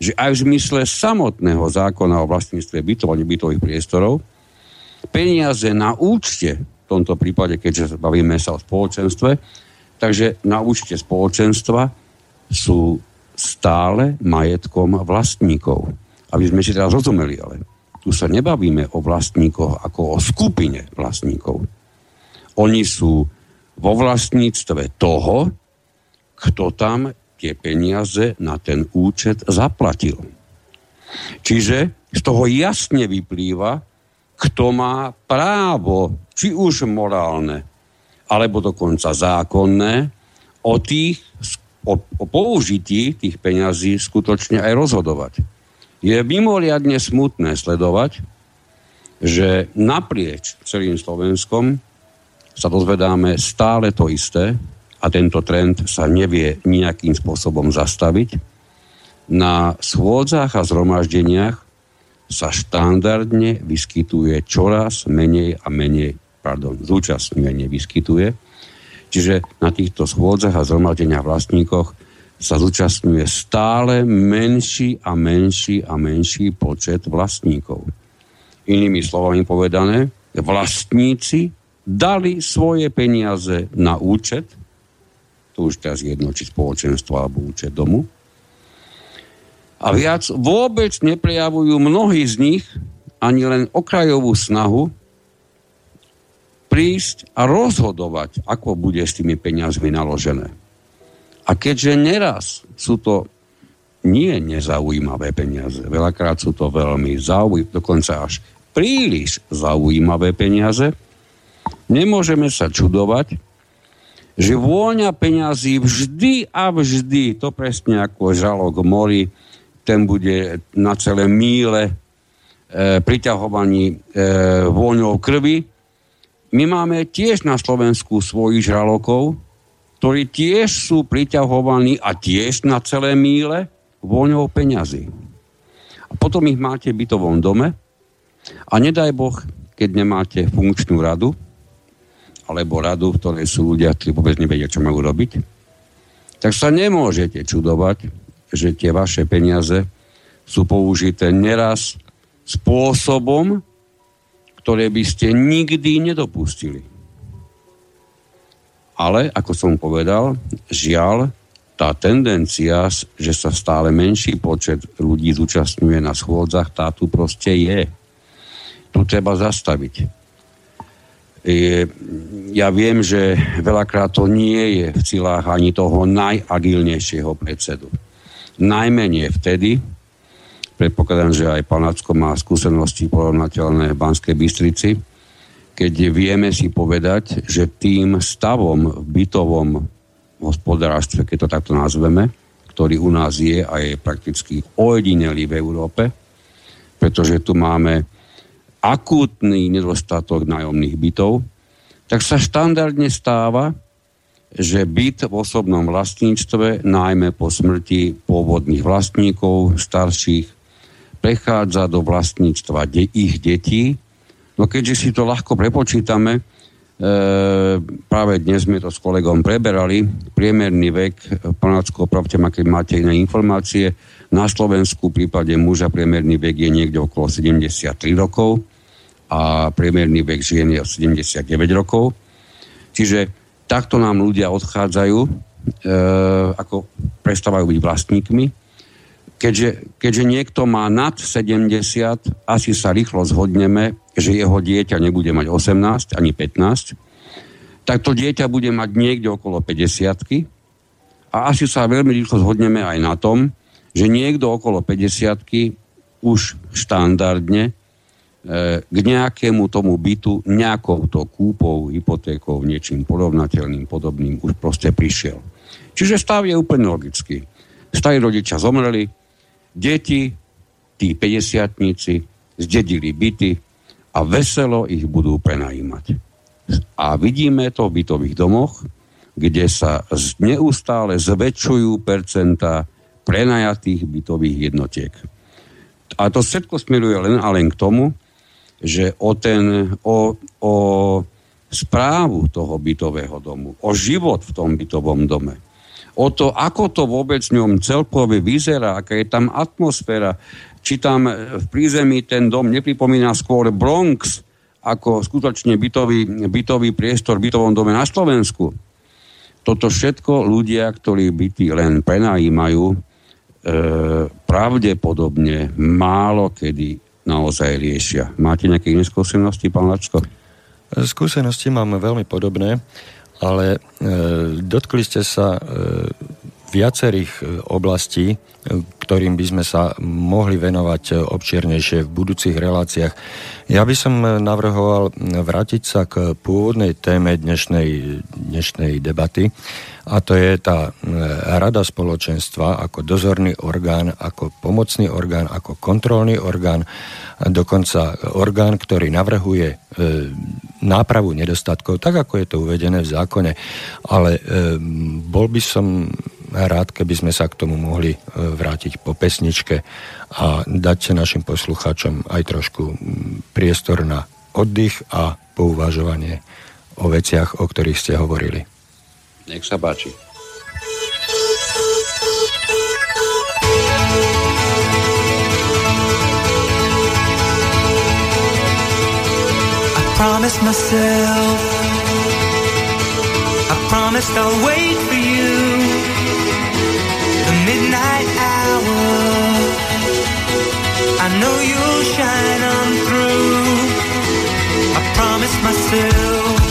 že aj v zmysle samotného zákona o vlastníctve bytov a nebytových priestorov peniaze na účte, v tomto prípade, keďže bavíme sa o spoločenstve, takže na účte spoločenstva sú stále majetkom vlastníkov. Aby sme si teraz rozumeli, ale tu sa nebavíme o vlastníkoch ako o skupine vlastníkov. Oni sú vo vlastníctve toho, kto tam tie peniaze na ten účet zaplatil. Čiže z toho jasne vyplýva, kto má právo, či už morálne, alebo dokonca zákonné, o, tých, o, o použití tých peňazí skutočne aj rozhodovať. Je mimoriadne smutné sledovať, že naprieč celým Slovenskom sa dozvedáme stále to isté a tento trend sa nevie nejakým spôsobom zastaviť. Na schôdzach a zhromaždeniach sa štandardne vyskytuje čoraz menej a menej, pardon, zúčastňuje, nevyskytuje. Čiže na týchto schôdzach a zhromaždeniach vlastníkoch sa zúčastňuje stále menší a menší a menší počet vlastníkov. Inými slovami povedané, vlastníci dali svoje peniaze na účet, to už teraz jedno, či spoločenstvo alebo účet domu, a viac vôbec neprejavujú mnohí z nich ani len okrajovú snahu prísť a rozhodovať, ako bude s tými peniazmi naložené. A keďže neraz sú to nie nezaujímavé peniaze, veľakrát sú to veľmi zaujímavé, dokonca až príliš zaujímavé peniaze, nemôžeme sa čudovať, že vôňa peňazí vždy a vždy, to presne ako žalok mori, ten bude na celé míle e, priťahovaní e, vôňou krvi. My máme tiež na Slovensku svojich žralokov, ktorí tiež sú priťahovaní a tiež na celé míle vôňou peňazí. A potom ich máte v bytovom dome a nedaj Boh, keď nemáte funkčnú radu, alebo radu, v ktorej sú ľudia, ktorí vôbec nevedia, čo majú robiť, tak sa nemôžete čudovať, že tie vaše peniaze sú použité neraz spôsobom, ktoré by ste nikdy nedopustili. Ale, ako som povedal, žiaľ, tá tendencia, že sa stále menší počet ľudí zúčastňuje na schôdzach, tá tu proste je. Tu treba zastaviť ja viem, že veľakrát to nie je v silách ani toho najagilnejšieho predsedu. Najmenej vtedy, predpokladám, že aj pán Lacko má skúsenosti porovnateľné v Banskej Bystrici, keď vieme si povedať, že tým stavom v bytovom hospodárstve, keď to takto nazveme, ktorý u nás je a je prakticky ojedinelý v Európe, pretože tu máme akútny nedostatok nájomných bytov, tak sa štandardne stáva, že byt v osobnom vlastníctve, najmä po smrti pôvodných vlastníkov, starších, prechádza do vlastníctva de- ich detí. No keďže si to ľahko prepočítame, e, práve dnes sme to s kolegom preberali, priemerný vek, panácko, opravte ma, keď máte iné informácie, na Slovensku v prípade muža priemerný vek je niekde okolo 73 rokov, a priemerný vek žien je 79 rokov. Čiže takto nám ľudia odchádzajú, e, ako prestávajú byť vlastníkmi. Keďže, keďže niekto má nad 70, asi sa rýchlo zhodneme, že jeho dieťa nebude mať 18 ani 15, tak to dieťa bude mať niekde okolo 50 a asi sa veľmi rýchlo zhodneme aj na tom, že niekto okolo 50 už štandardne k nejakému tomu bytu nejakou to kúpou, hypotékou, niečím porovnateľným, podobným už proste prišiel. Čiže stav je úplne logický. Starí rodičia zomreli, deti, tí 50 zdedili byty a veselo ich budú prenajímať. A vidíme to v bytových domoch, kde sa neustále zväčšujú percentá prenajatých bytových jednotiek. A to všetko smeruje len a len k tomu, že o, ten, o, o správu toho bytového domu, o život v tom bytovom dome, o to, ako to vôbec v ňom celkové vyzerá, aká je tam atmosféra, či tam v prízemí ten dom nepripomína skôr Bronx, ako skutočne bytový, bytový priestor v bytovom dome na Slovensku. Toto všetko ľudia, ktorí byty len prenajímajú, e, pravdepodobne málo kedy naozaj riešia. Máte nejaké iné skúsenosti, pán Lačko? Skúsenosti máme veľmi podobné, ale e, dotkli ste sa e, viacerých e, oblastí, ktorým by sme sa mohli venovať obširnejšie v budúcich reláciách. Ja by som navrhoval vrátiť sa k pôvodnej téme dnešnej, dnešnej debaty a to je tá Rada spoločenstva ako dozorný orgán, ako pomocný orgán, ako kontrolný orgán, dokonca orgán, ktorý navrhuje nápravu nedostatkov, tak ako je to uvedené v zákone. Ale bol by som rád, keby sme sa k tomu mohli e, vrátiť po pesničke a dať našim poslucháčom aj trošku priestor na oddych a pouvažovanie o veciach, o ktorých ste hovorili. Nech sa páči. I promised myself I promised I'll wait for you midnight hour. I know you'll shine on through. I promise myself.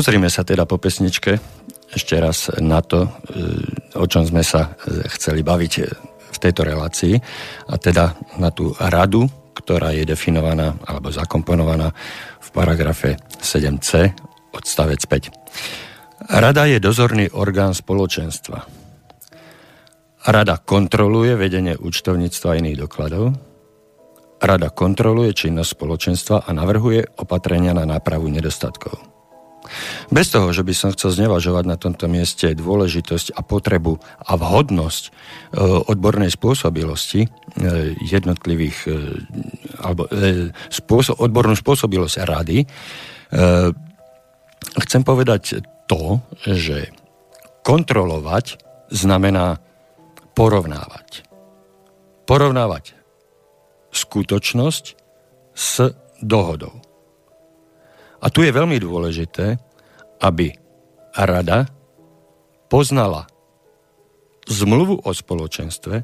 Pozrime sa teda po pesničke ešte raz na to, e, o čom sme sa e, chceli baviť e, v tejto relácii, a teda na tú radu, ktorá je definovaná alebo zakomponovaná v paragrafe 7c odstavec 5. Rada je dozorný orgán spoločenstva. Rada kontroluje vedenie účtovníctva iných dokladov. Rada kontroluje činnosť spoločenstva a navrhuje opatrenia na nápravu nedostatkov. Bez toho, že by som chcel znevažovať na tomto mieste dôležitosť a potrebu a vhodnosť e, odbornej spôsobilosti e, jednotlivých e, alebo spôsob, odbornú spôsobilosť rady, chcem povedať to, že kontrolovať znamená porovnávať. Porovnávať skutočnosť s dohodou. A tu je veľmi dôležité, aby rada poznala zmluvu o spoločenstve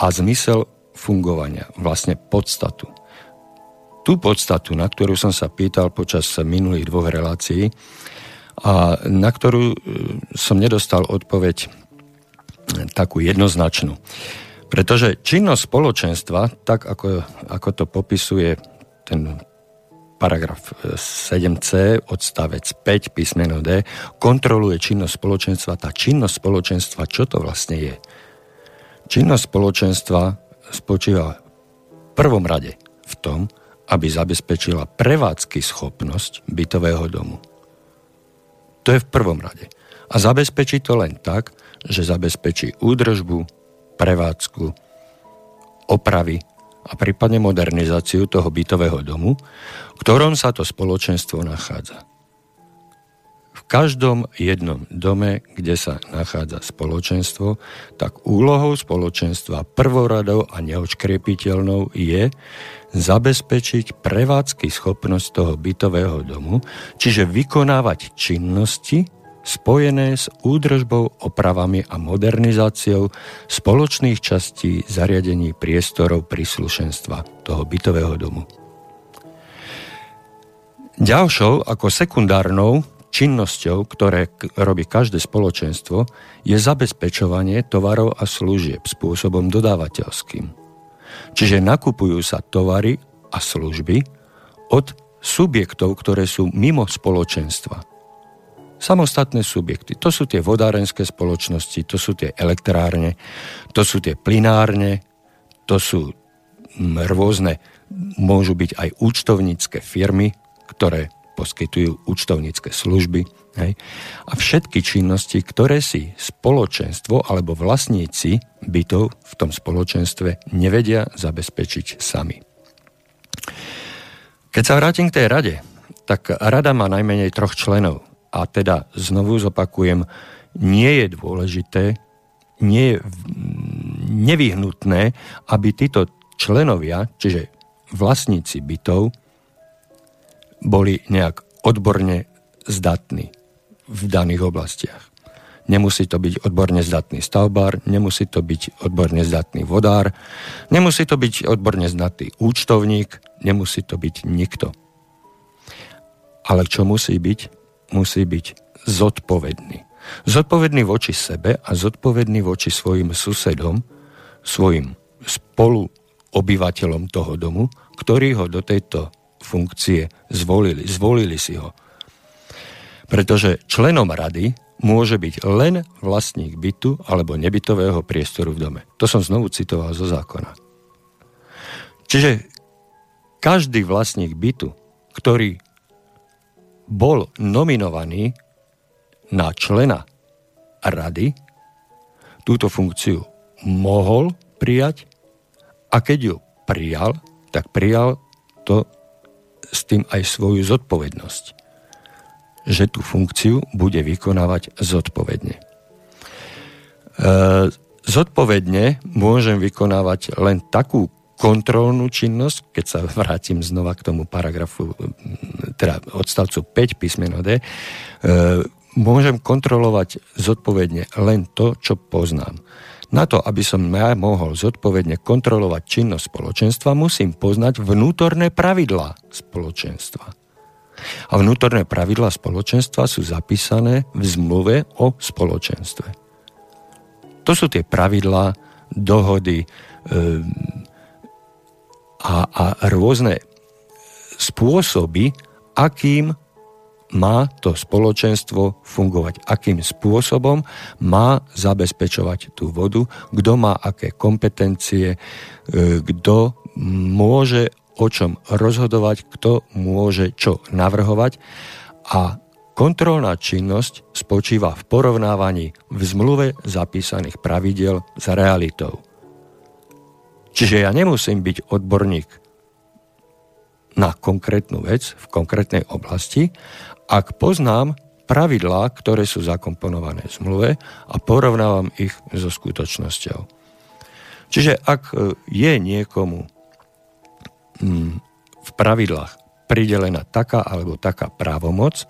a zmysel fungovania, vlastne podstatu. Tú podstatu, na ktorú som sa pýtal počas minulých dvoch relácií a na ktorú e, som nedostal odpoveď takú jednoznačnú. Pretože činnosť spoločenstva, tak ako, ako to popisuje ten paragraf 7c, odstavec 5, písmeno D, kontroluje činnosť spoločenstva. Tá činnosť spoločenstva, čo to vlastne je? Činnosť spoločenstva spočíva v prvom rade v tom, aby zabezpečila prevádzky schopnosť bytového domu. To je v prvom rade. A zabezpečí to len tak, že zabezpečí údržbu, prevádzku, opravy a prípadne modernizáciu toho bytového domu, v ktorom sa to spoločenstvo nachádza. V každom jednom dome, kde sa nachádza spoločenstvo, tak úlohou spoločenstva prvoradou a neočkriepiteľnou je zabezpečiť prevádzky schopnosť toho bytového domu, čiže vykonávať činnosti, spojené s údržbou, opravami a modernizáciou spoločných častí zariadení priestorov príslušenstva toho bytového domu. Ďalšou ako sekundárnou činnosťou, ktoré robí každé spoločenstvo, je zabezpečovanie tovarov a služieb spôsobom dodávateľským. Čiže nakupujú sa tovary a služby od subjektov, ktoré sú mimo spoločenstva samostatné subjekty. To sú tie vodárenské spoločnosti, to sú tie elektrárne, to sú tie plinárne, to sú mm, rôzne, môžu byť aj účtovnícke firmy, ktoré poskytujú účtovnícke služby. Hej. A všetky činnosti, ktoré si spoločenstvo alebo vlastníci bytov v tom spoločenstve nevedia zabezpečiť sami. Keď sa vrátim k tej rade, tak rada má najmenej troch členov. A teda znovu zopakujem, nie je dôležité, nie je nevyhnutné, aby títo členovia, čiže vlastníci bytov, boli nejak odborne zdatní v daných oblastiach. Nemusí to byť odborne zdatný stavbár, nemusí to byť odborne zdatný vodár, nemusí to byť odborne zdatný účtovník, nemusí to byť nikto. Ale čo musí byť? Musí byť zodpovedný. Zodpovedný voči sebe a zodpovedný voči svojim susedom, svojim spolu obyvateľom toho domu, ktorí ho do tejto funkcie zvolili. Zvolili si ho. Pretože členom rady môže byť len vlastník bytu alebo nebytového priestoru v dome. To som znovu citoval zo zákona. Čiže každý vlastník bytu, ktorý bol nominovaný na člena rady, túto funkciu mohol prijať a keď ju prijal, tak prijal to s tým aj svoju zodpovednosť, že tú funkciu bude vykonávať zodpovedne. E, zodpovedne môžem vykonávať len takú kontrolnú činnosť, keď sa vrátim znova k tomu paragrafu, teda odstavcu 5 písmeno D, e, môžem kontrolovať zodpovedne len to, čo poznám. Na to, aby som ja mohol zodpovedne kontrolovať činnosť spoločenstva, musím poznať vnútorné pravidlá spoločenstva. A vnútorné pravidlá spoločenstva sú zapísané v zmluve o spoločenstve. To sú tie pravidlá, dohody, e, a, a rôzne spôsoby, akým má to spoločenstvo fungovať, akým spôsobom má zabezpečovať tú vodu, kto má aké kompetencie, e, kto môže o čom rozhodovať, kto môže čo navrhovať a kontrolná činnosť spočíva v porovnávaní v zmluve zapísaných pravidel s realitou. Čiže ja nemusím byť odborník na konkrétnu vec v konkrétnej oblasti, ak poznám pravidlá, ktoré sú zakomponované v zmluve a porovnávam ich so skutočnosťou. Čiže ak e, je niekomu mm, v pravidlách pridelená taká alebo taká právomoc,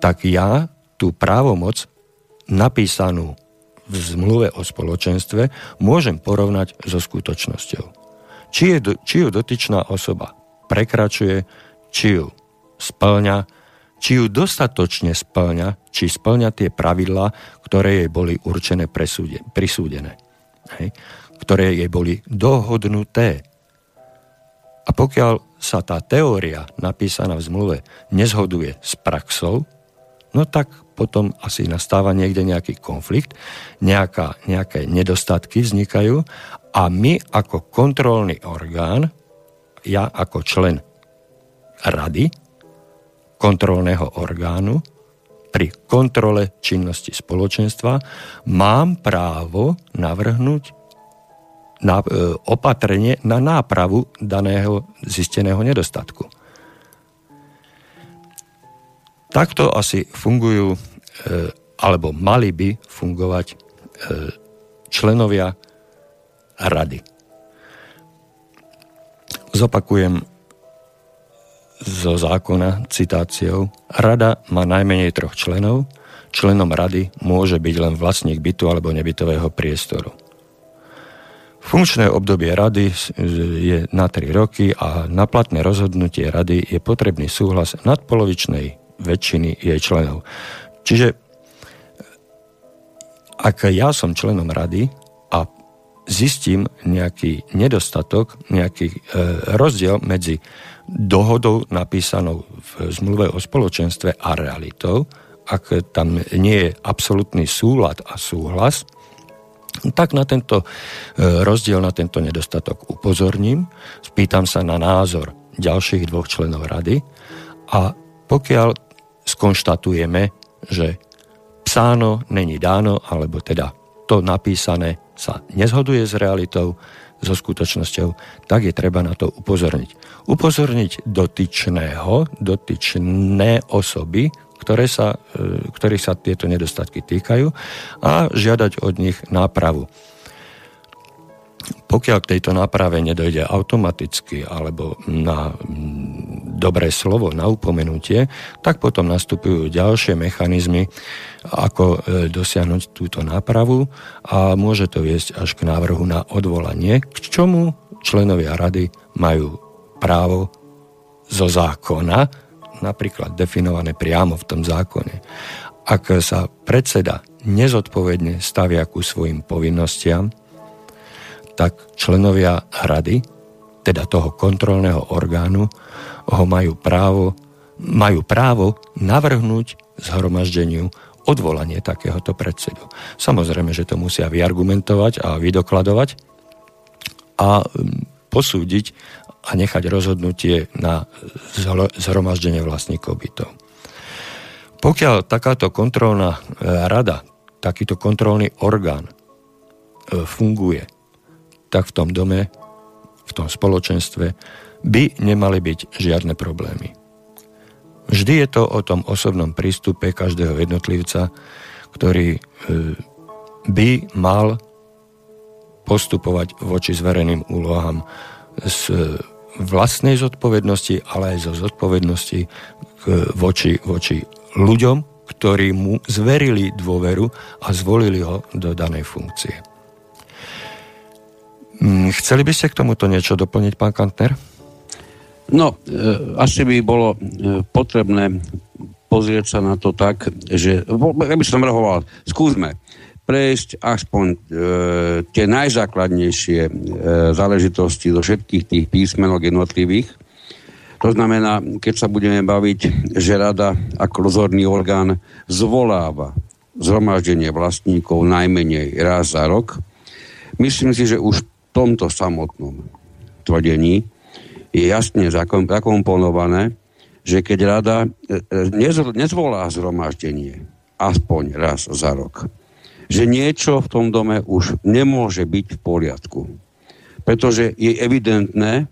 tak ja tú právomoc napísanú v zmluve o spoločenstve môžem porovnať so skutočnosťou. Či, je, či ju dotyčná osoba prekračuje, či ju splňa, či ju dostatočne splňa, či splňa tie pravidlá, ktoré jej boli určené presúde, prisúdené. Hej? Ktoré jej boli dohodnuté. A pokiaľ sa tá teória napísaná v zmluve nezhoduje s praxou, no tak potom asi nastáva niekde nejaký konflikt, nejaká, nejaké nedostatky vznikajú a my ako kontrolný orgán, ja ako člen rady, kontrolného orgánu pri kontrole činnosti spoločenstva mám právo navrhnúť na, e, opatrenie na nápravu daného zisteného nedostatku. Takto asi fungujú, e, alebo mali by fungovať e, členovia rady. Zopakujem zo zákona citáciou Rada má najmenej troch členov, členom rady môže byť len vlastník bytu alebo nebytového priestoru. Funkčné obdobie rady je na 3 roky a na platné rozhodnutie rady je potrebný súhlas nadpolovičnej väčšiny jej členov. Čiže ak ja som členom rady a zistím nejaký nedostatok, nejaký e, rozdiel medzi dohodou napísanou v zmluve o spoločenstve a realitou, ak tam nie je absolútny súlad a súhlas, tak na tento e, rozdiel, na tento nedostatok upozorním, spýtam sa na názor ďalších dvoch členov rady a pokiaľ skonštatujeme, že psáno není dáno, alebo teda to napísané sa nezhoduje s realitou, so skutočnosťou, tak je treba na to upozorniť. Upozorniť dotyčného, dotyčné osoby, ktoré sa, e, ktorých sa tieto nedostatky týkajú a žiadať od nich nápravu. Pokiaľ k tejto náprave nedojde automaticky alebo na dobré slovo, na upomenutie, tak potom nastupujú ďalšie mechanizmy, ako e, dosiahnuť túto nápravu a môže to viesť až k návrhu na odvolanie, k čomu členovia rady majú právo zo zákona, napríklad definované priamo v tom zákone. Ak sa predseda nezodpovedne stavia ku svojim povinnostiam, tak členovia rady, teda toho kontrolného orgánu, ho majú právo, majú právo navrhnúť zhromaždeniu odvolanie takéhoto predsedu. Samozrejme, že to musia vyargumentovať a vydokladovať a posúdiť a nechať rozhodnutie na zhromaždenie vlastníkov bytov. Pokiaľ takáto kontrolná e, rada, takýto kontrolný orgán e, funguje tak v tom dome, v tom spoločenstve by nemali byť žiadne problémy. Vždy je to o tom osobnom prístupe každého jednotlivca, ktorý e, by mal postupovať voči zvereným úlohám z vlastnej zodpovednosti, ale aj zo zodpovednosti voči, voči ľuďom, ktorí mu zverili dôveru a zvolili ho do danej funkcie. Mm, chceli by ste k tomuto niečo doplniť, pán Kantner? No, e, asi by bolo e, potrebné pozrieť sa na to tak, že, ja by som navrhoval, skúsme prejsť aspoň e, tie najzákladnejšie e, záležitosti do všetkých tých písmenok jednotlivých. To znamená, keď sa budeme baviť, že rada ako rozhodný orgán zvoláva zhromaždenie vlastníkov najmenej raz za rok, myslím si, že už tomto samotnom tvrdení je jasne zakomponované, že keď rada e, e, nezvolá zhromaždenie aspoň raz za rok, že niečo v tom dome už nemôže byť v poriadku. Pretože je evidentné,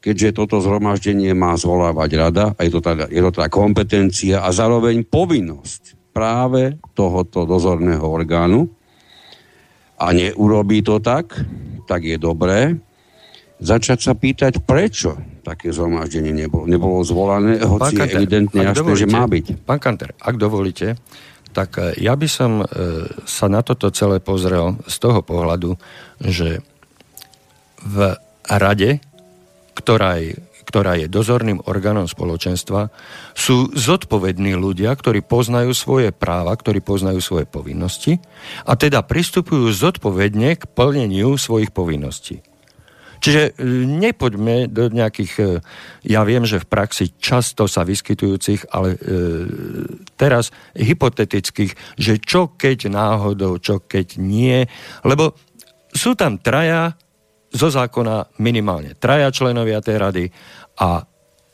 keďže toto zhromaždenie má zvolávať rada, a je to teda, je to teda kompetencia a zároveň povinnosť práve tohoto dozorného orgánu a neurobí to tak, tak je dobré začať sa pýtať, prečo také zhromaždenie nebolo, nebolo zvolané, hoci Kanter, je evidentne jasné, dovolíte, že má byť. Pán Kanter, ak dovolíte, tak e, ja by som e, sa na toto celé pozrel z toho pohľadu, že v rade ktorá je, ktorá je dozorným orgánom spoločenstva, sú zodpovední ľudia, ktorí poznajú svoje práva, ktorí poznajú svoje povinnosti a teda pristupujú zodpovedne k plneniu svojich povinností. Čiže e, nepoďme do nejakých, e, ja viem, že v praxi často sa vyskytujúcich, ale e, teraz hypotetických, že čo keď náhodou, čo keď nie, lebo sú tam traja zo zákona minimálne traja členovia tej rady a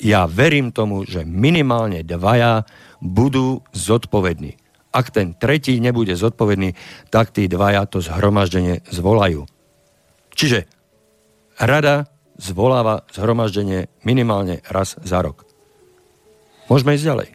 ja verím tomu, že minimálne dvaja budú zodpovední. Ak ten tretí nebude zodpovedný, tak tí dvaja to zhromaždenie zvolajú. Čiže rada zvoláva zhromaždenie minimálne raz za rok. Môžeme ísť ďalej.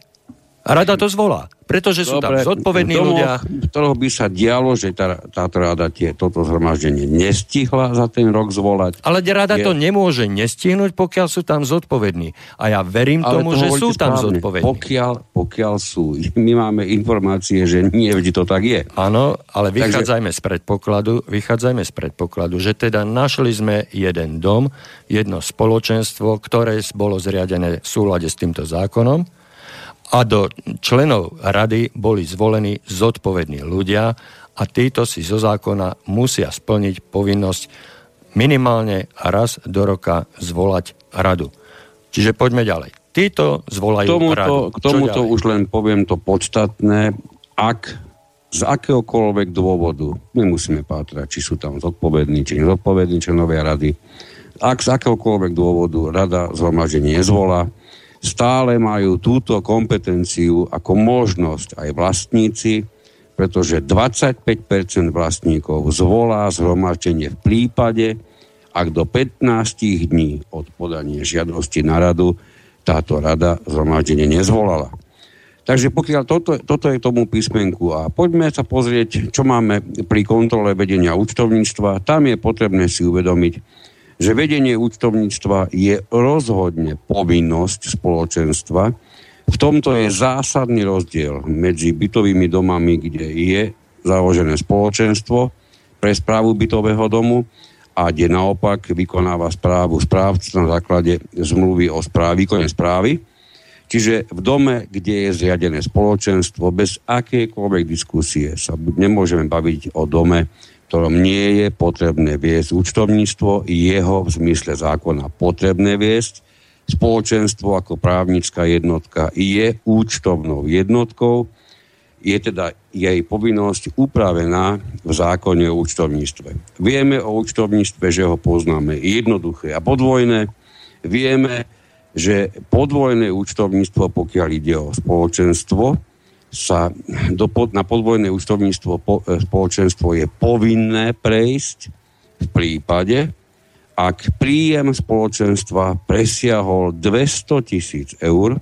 Rada to zvolá. Pretože sú Dobre, tam zodpovední tomu, ľudia. Toho by sa dialo, že tá, táto rada tie, toto zhromaždenie nestihla za ten rok zvolať. Ale rada je... to nemôže nestihnúť, pokiaľ sú tam zodpovední. A ja verím Ale tomu, že sú tam správne. zodpovední. Pokiaľ, pokiaľ sú. My máme informácie, že nie vždy to tak je. Áno, ale vychádzajme Takže... z predpokladu, vychádzajme z predpokladu, že teda našli sme jeden dom, jedno spoločenstvo, ktoré bolo zriadené v súlade s týmto zákonom a do členov rady boli zvolení zodpovední ľudia a títo si zo zákona musia splniť povinnosť minimálne raz do roka zvolať radu. Čiže poďme ďalej. Títo zvolajú tomuto, radu. K tomuto už len poviem to podstatné. Ak z akéhokoľvek dôvodu, my musíme pátrať, či sú tam zodpovední, či nezodpovední členovia rady, ak z akéhokoľvek dôvodu rada zhromaždenie nezvolá, stále majú túto kompetenciu ako možnosť aj vlastníci, pretože 25% vlastníkov zvolá zhromaždenie v prípade, ak do 15 dní od podania žiadosti na radu táto rada zhromaždenie nezvolala. Takže pokiaľ toto, toto je tomu písmenku a poďme sa pozrieť, čo máme pri kontrole vedenia účtovníctva. Tam je potrebné si uvedomiť, že vedenie účtovníctva je rozhodne povinnosť spoločenstva. V tomto je zásadný rozdiel medzi bytovými domami, kde je založené spoločenstvo pre správu bytového domu a kde naopak vykonáva správu správca na základe zmluvy o správe, výkone správy. Čiže v dome, kde je zriadené spoločenstvo, bez akékoľvek diskusie sa nemôžeme baviť o dome, ktorom nie je potrebné viesť účtovníctvo, jeho v zmysle zákona potrebné viesť. Spoločenstvo ako právnická jednotka je účtovnou jednotkou, je teda jej povinnosť upravená v zákone o účtovníctve. Vieme o účtovníctve, že ho poznáme jednoduché a podvojné. Vieme, že podvojné účtovníctvo, pokiaľ ide o spoločenstvo, sa do, na podvojné účtovníctvo po, e, spoločenstvo je povinné prejsť v prípade, ak príjem spoločenstva presiahol 200 tisíc eur,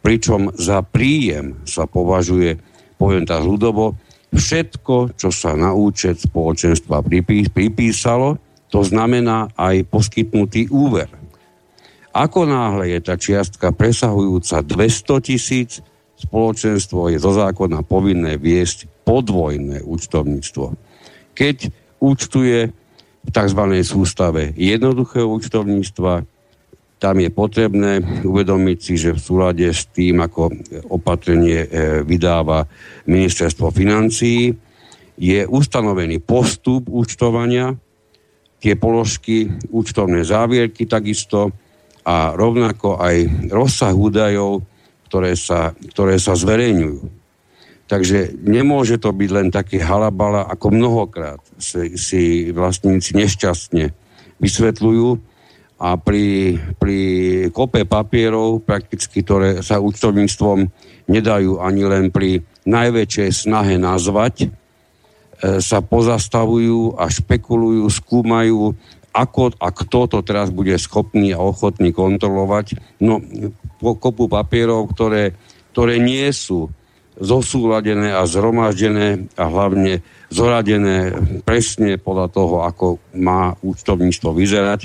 pričom za príjem sa považuje, poviem tak ľudovo, všetko, čo sa na účet spoločenstva pripísalo, to znamená aj poskytnutý úver. Ako náhle je tá čiastka presahujúca 200 tisíc, spoločenstvo je zo zákona povinné viesť podvojné účtovníctvo. Keď účtuje v tzv. sústave jednoduchého účtovníctva, tam je potrebné uvedomiť si, že v súlade s tým, ako opatrenie e, vydáva ministerstvo financií, je ustanovený postup účtovania, tie položky, účtovné závierky takisto a rovnako aj rozsah údajov, ktoré sa, ktoré sa zverejňujú. Takže nemôže to byť len také halabala, ako mnohokrát si, si vlastníci nešťastne vysvetľujú a pri, pri kope papierov, prakticky, ktoré sa účtovníctvom nedajú ani len pri najväčšej snahe nazvať, e, sa pozastavujú a špekulujú, skúmajú, ako a kto to teraz bude schopný a ochotný kontrolovať. No, kopu papierov, ktoré, ktoré nie sú zosúladené a zhromaždené a hlavne zoradené presne podľa toho, ako má účtovníctvo vyzerať,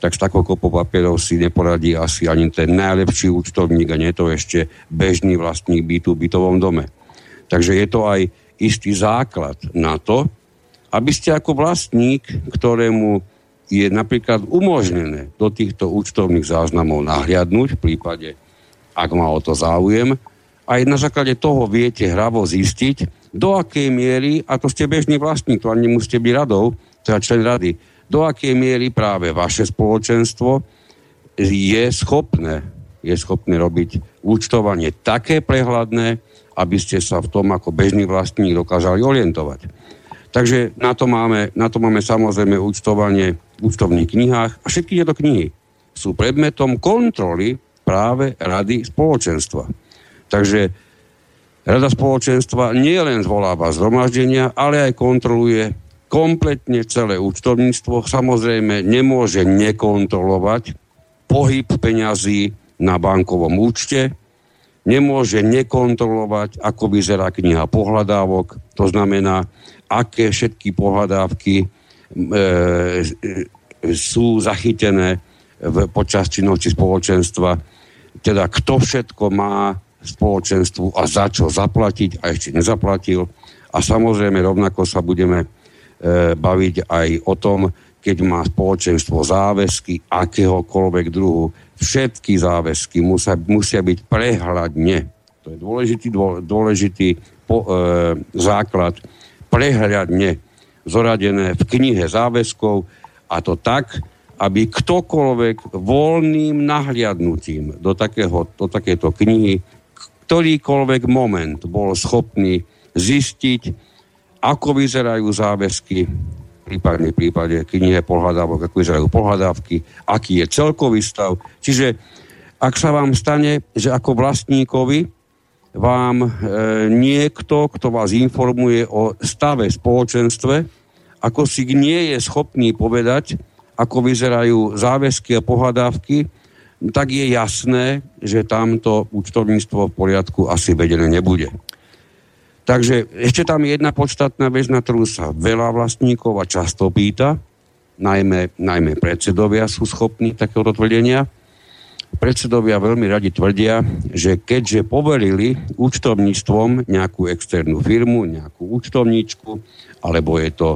tak s takou kopou papierov si neporadí asi ani ten najlepší účtovník a nie to ešte bežný vlastník bytu v bytovom dome. Takže je to aj istý základ na to, aby ste ako vlastník, ktorému je napríklad umožnené do týchto účtovných záznamov nahliadnúť v prípade, ak má o to záujem, aj na základe toho viete hravo zistiť, do akej miery, a to ste bežný vlastník, to ani nemusíte byť radou, teda člen rady, do akej miery práve vaše spoločenstvo je schopné, je schopné robiť účtovanie také prehľadné, aby ste sa v tom ako bežný vlastník dokázali orientovať. Takže na to máme, na to máme samozrejme účtovanie v účtovných knihách a všetky tieto knihy sú predmetom kontroly práve rady spoločenstva. Takže Rada spoločenstva nie len zvoláva zhromaždenia, ale aj kontroluje kompletne celé účtovníctvo. Samozrejme nemôže nekontrolovať pohyb peňazí na bankovom účte, nemôže nekontrolovať, ako vyzerá kniha pohľadávok, to znamená, aké všetky pohľadávky e, e, sú zachytené v, počas činnosti spoločenstva, teda kto všetko má spoločenstvu a za čo zaplatiť a ešte nezaplatil. A samozrejme rovnako sa budeme e, baviť aj o tom, keď má spoločenstvo záväzky akéhokoľvek druhu. Všetky záväzky musia, musia byť prehľadne. To je dôležitý, dôležitý po, e, základ. Prehľadne zoradené v knihe záväzkov a to tak, aby ktokoľvek voľným nahliadnutím do, takého, do takéto knihy ktorýkoľvek moment bol schopný zistiť, ako vyzerajú záväzky, prípadne v prípade knihe pohľadávok, ako vyzerajú pohľadávky, aký je celkový stav. Čiže ak sa vám stane, že ako vlastníkovi vám e, niekto, kto vás informuje o stave spoločenstve, ako si nie je schopný povedať, ako vyzerajú záväzky a pohľadávky, tak je jasné, že tamto účtovníctvo v poriadku asi vedené nebude. Takže ešte tam je jedna podstatná vec, na ktorú sa veľa vlastníkov a často pýta, najmä, najmä predsedovia sú schopní takéhoto tvrdenia. Predsedovia veľmi radi tvrdia, že keďže poverili účtovníctvom nejakú externú firmu, nejakú účtovníčku, alebo je to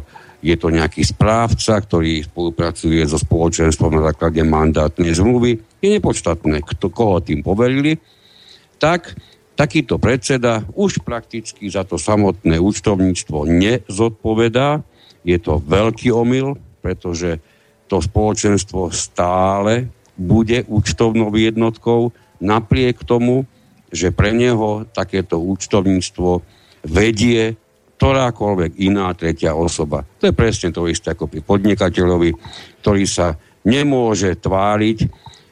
je to nejaký správca, ktorý spolupracuje so spoločenstvom na základe mandátnej zmluvy, je nepodstatné, kto, koho tým poverili, tak takýto predseda už prakticky za to samotné účtovníctvo nezodpovedá. Je to veľký omyl, pretože to spoločenstvo stále bude účtovnou jednotkou napriek tomu, že pre neho takéto účtovníctvo vedie ktorákoľvek iná tretia osoba. To je presne to isté ako pri podnikateľovi, ktorý sa nemôže tváriť,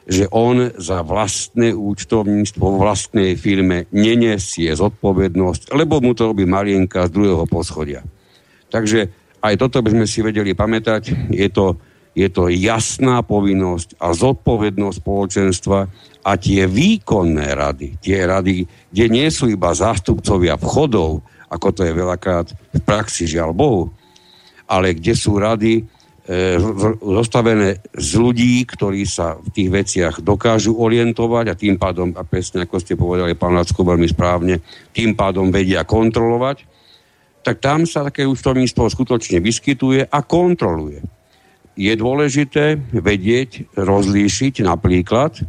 že on za vlastné účtovníctvo v vlastnej firme nenesie zodpovednosť, lebo mu to robí Marienka z druhého poschodia. Takže aj toto by sme si vedeli pamätať. Je to, je to jasná povinnosť a zodpovednosť spoločenstva a tie výkonné rady, tie rady, kde nie sú iba zástupcovia vchodov, ako to je veľakrát v praxi, žiaľ Bohu, ale kde sú rady e, zostavené z ľudí, ktorí sa v tých veciach dokážu orientovať a tým pádom, a presne ako ste povedali, pán Lacko, veľmi správne, tým pádom vedia kontrolovať, tak tam sa také účtovníctvo skutočne vyskytuje a kontroluje. Je dôležité vedieť, rozlíšiť napríklad,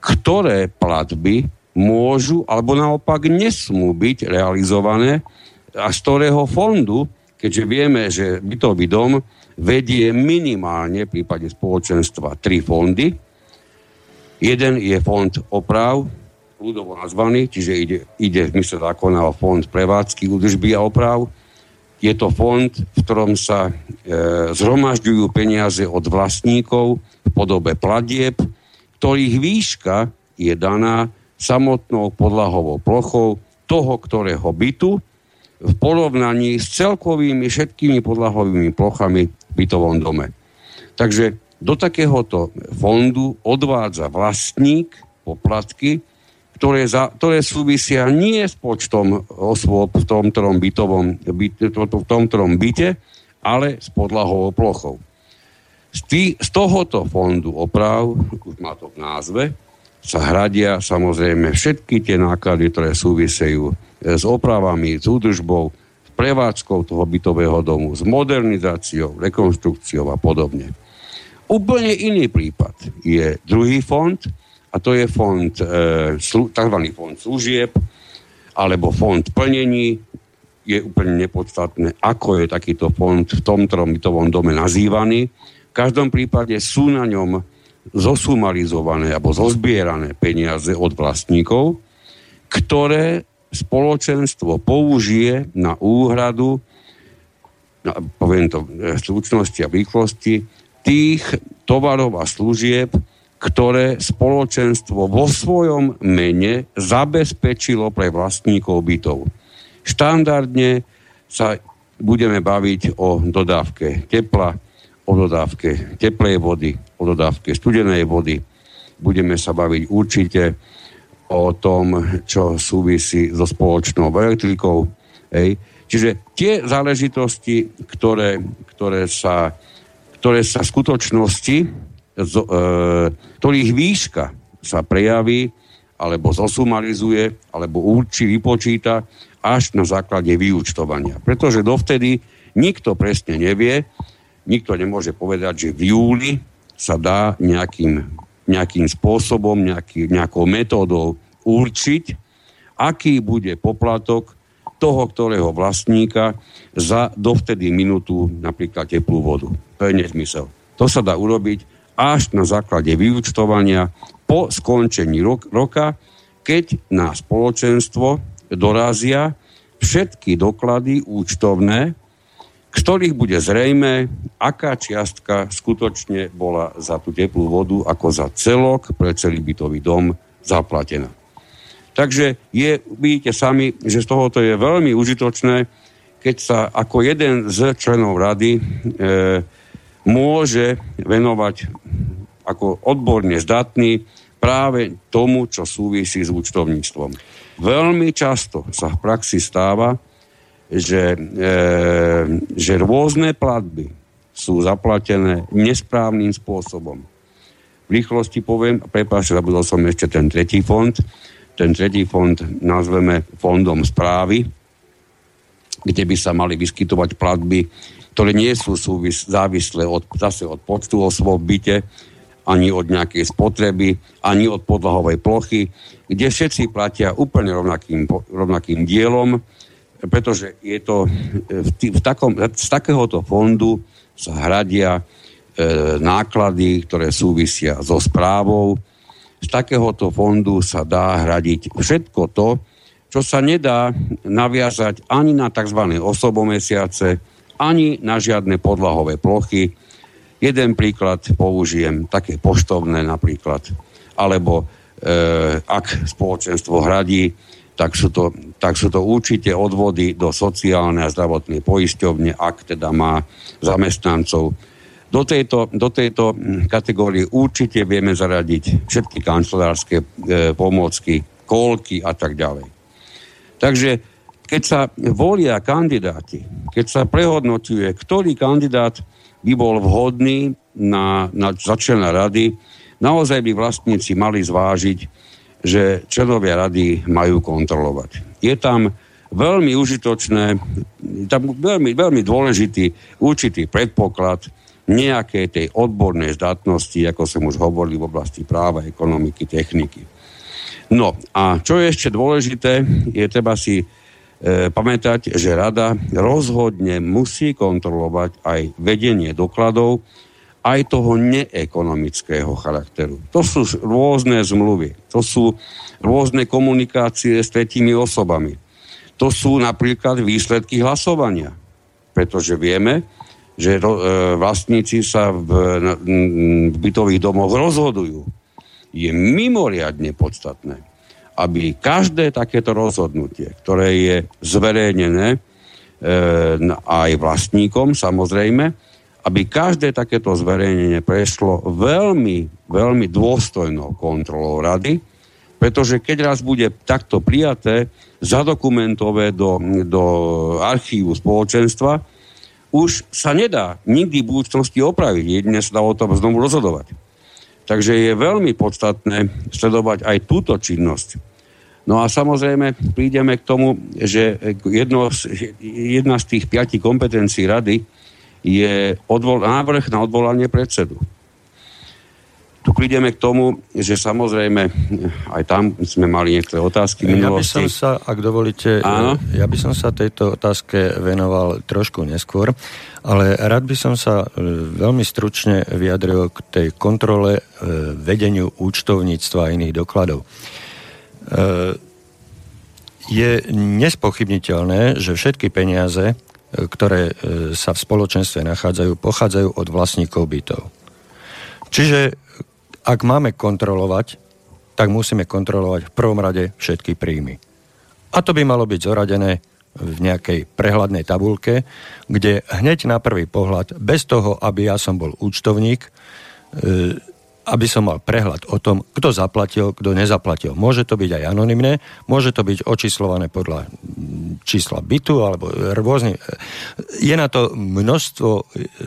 ktoré platby môžu alebo naopak nesmú byť realizované a z ktorého fondu, keďže vieme, že bytový dom vedie minimálne v prípade spoločenstva tri fondy. Jeden je fond oprav, ľudovo nazvaný, čiže ide, ide v mysle zákona o fond prevádzky, údržby a oprav. Je to fond, v ktorom sa e, zhromažďujú peniaze od vlastníkov v podobe platieb, ktorých výška je daná samotnou podlahovou plochou toho, ktorého bytu v porovnaní s celkovými všetkými podlahovými plochami v bytovom dome. Takže do takéhoto fondu odvádza vlastník poplatky, ktoré, za, ktoré súvisia nie s počtom osôb v tom, ktorom, bytovom, byt, v tom, byte, ale s podlahovou plochou. Z, tý, z tohoto fondu oprav, už má to v názve, sa hradia samozrejme všetky tie náklady, ktoré súvisejú e, s opravami, s údržbou, s prevádzkou toho bytového domu, s modernizáciou, rekonštrukciou a podobne. Úplne iný prípad je druhý fond, a to je fond, e, tzv. fond služieb, alebo fond plnení, je úplne nepodstatné, ako je takýto fond v tom bytovom dome nazývaný. V každom prípade sú na ňom zosumarizované alebo zozbierané peniaze od vlastníkov, ktoré spoločenstvo použije na úhradu, na, poviem to v slučnosti a rýchlosti, tých tovarov a služieb, ktoré spoločenstvo vo svojom mene zabezpečilo pre vlastníkov bytov. Štandardne sa budeme baviť o dodávke tepla, o dodávke teplej vody, o dodávke studenej vody. Budeme sa baviť určite o tom, čo súvisí so spoločnou elektrikou. Hej. Čiže tie záležitosti, ktoré, ktoré, sa, ktoré sa v skutočnosti, z, e, ktorých výška sa prejaví, alebo zosumarizuje, alebo určí, vypočíta až na základe vyúčtovania. Pretože dovtedy nikto presne nevie, nikto nemôže povedať, že v júli sa dá nejakým, nejakým spôsobom, nejaký, nejakou metódou určiť, aký bude poplatok toho, ktorého vlastníka za dovtedy minútu napríklad teplú vodu. To je nezmysel. To sa dá urobiť až na základe vyučtovania po skončení rok, roka, keď na spoločenstvo dorazia všetky doklady účtovné, ktorých bude zrejme, aká čiastka skutočne bola za tú teplú vodu ako za celok pre celý bytový dom zaplatená. Takže je, vidíte sami, že z tohoto je veľmi užitočné, keď sa ako jeden z členov rady e, môže venovať ako odborne zdatný práve tomu, čo súvisí s účtovníctvom. Veľmi často sa v praxi stáva, že, e, že rôzne platby sú zaplatené nesprávnym spôsobom. V rýchlosti poviem, prepáčte, zabudol som ešte ten tretí fond. Ten tretí fond nazveme fondom správy, kde by sa mali vyskytovať platby, ktoré nie sú súvis, závislé od, zase od počtu osôb v byte, ani od nejakej spotreby, ani od podlahovej plochy, kde všetci platia úplne rovnakým, rovnakým dielom, pretože je to v, tý, v takom, z takéhoto fondu sa hradia e, náklady, ktoré súvisia so správou. Z takéhoto fondu sa dá hradiť všetko to, čo sa nedá naviazať ani na tzv. osobomesiace, ani na žiadne podlahové plochy. Jeden príklad použijem, také poštovné napríklad, alebo e, ak spoločenstvo hradí tak sú, to, tak sú to určite odvody do sociálnej a zdravotnej poisťovne, ak teda má zamestnancov. Do tejto, do tejto kategórie určite vieme zaradiť všetky kancelárske e, pomôcky, kolky a tak ďalej. Takže keď sa volia kandidáti, keď sa prehodnotuje, ktorý kandidát by bol vhodný na, na začelná rady, naozaj by vlastníci mali zvážiť, že členovia rady majú kontrolovať. Je tam veľmi užitočné, tam veľmi, veľmi dôležitý určitý predpoklad nejakej tej odbornej zdatnosti, ako som už hovoril v oblasti práva, ekonomiky, techniky. No a čo je ešte dôležité, je treba si pamätať, že rada rozhodne musí kontrolovať aj vedenie dokladov, aj toho neekonomického charakteru. To sú rôzne zmluvy, to sú rôzne komunikácie s tretími osobami. To sú napríklad výsledky hlasovania. Pretože vieme, že e, vlastníci sa v, v bytových domoch rozhodujú. Je mimoriadne podstatné, aby každé takéto rozhodnutie, ktoré je zverejnené e, aj vlastníkom samozrejme, aby každé takéto zverejnenie prešlo veľmi, veľmi dôstojnou kontrolou rady, pretože keď raz bude takto prijaté, zadokumentové do, do archívu spoločenstva, už sa nedá nikdy v budúcnosti opraviť. Jedine sa dá o tom znovu rozhodovať. Takže je veľmi podstatné sledovať aj túto činnosť. No a samozrejme prídeme k tomu, že jedno z, jedna z tých piatich kompetencií rady je odvol, návrh na odvolanie predsedu. Tu prídeme k tomu, že samozrejme aj tam sme mali niektoré otázky minulosti. Ja by som sa, ak dovolíte, Áno? ja by som sa tejto otázke venoval trošku neskôr, ale rád by som sa e, veľmi stručne vyjadril k tej kontrole e, vedeniu účtovníctva a iných dokladov. E, je nespochybniteľné, že všetky peniaze, ktoré sa v spoločenstve nachádzajú, pochádzajú od vlastníkov bytov. Čiže ak máme kontrolovať, tak musíme kontrolovať v prvom rade všetky príjmy. A to by malo byť zoradené v nejakej prehľadnej tabulke, kde hneď na prvý pohľad, bez toho, aby ja som bol účtovník, e, aby som mal prehľad o tom, kto zaplatil, kto nezaplatil. Môže to byť aj anonymné, môže to byť očíslované podľa čísla bytu alebo rôzne. Je na to množstvo e,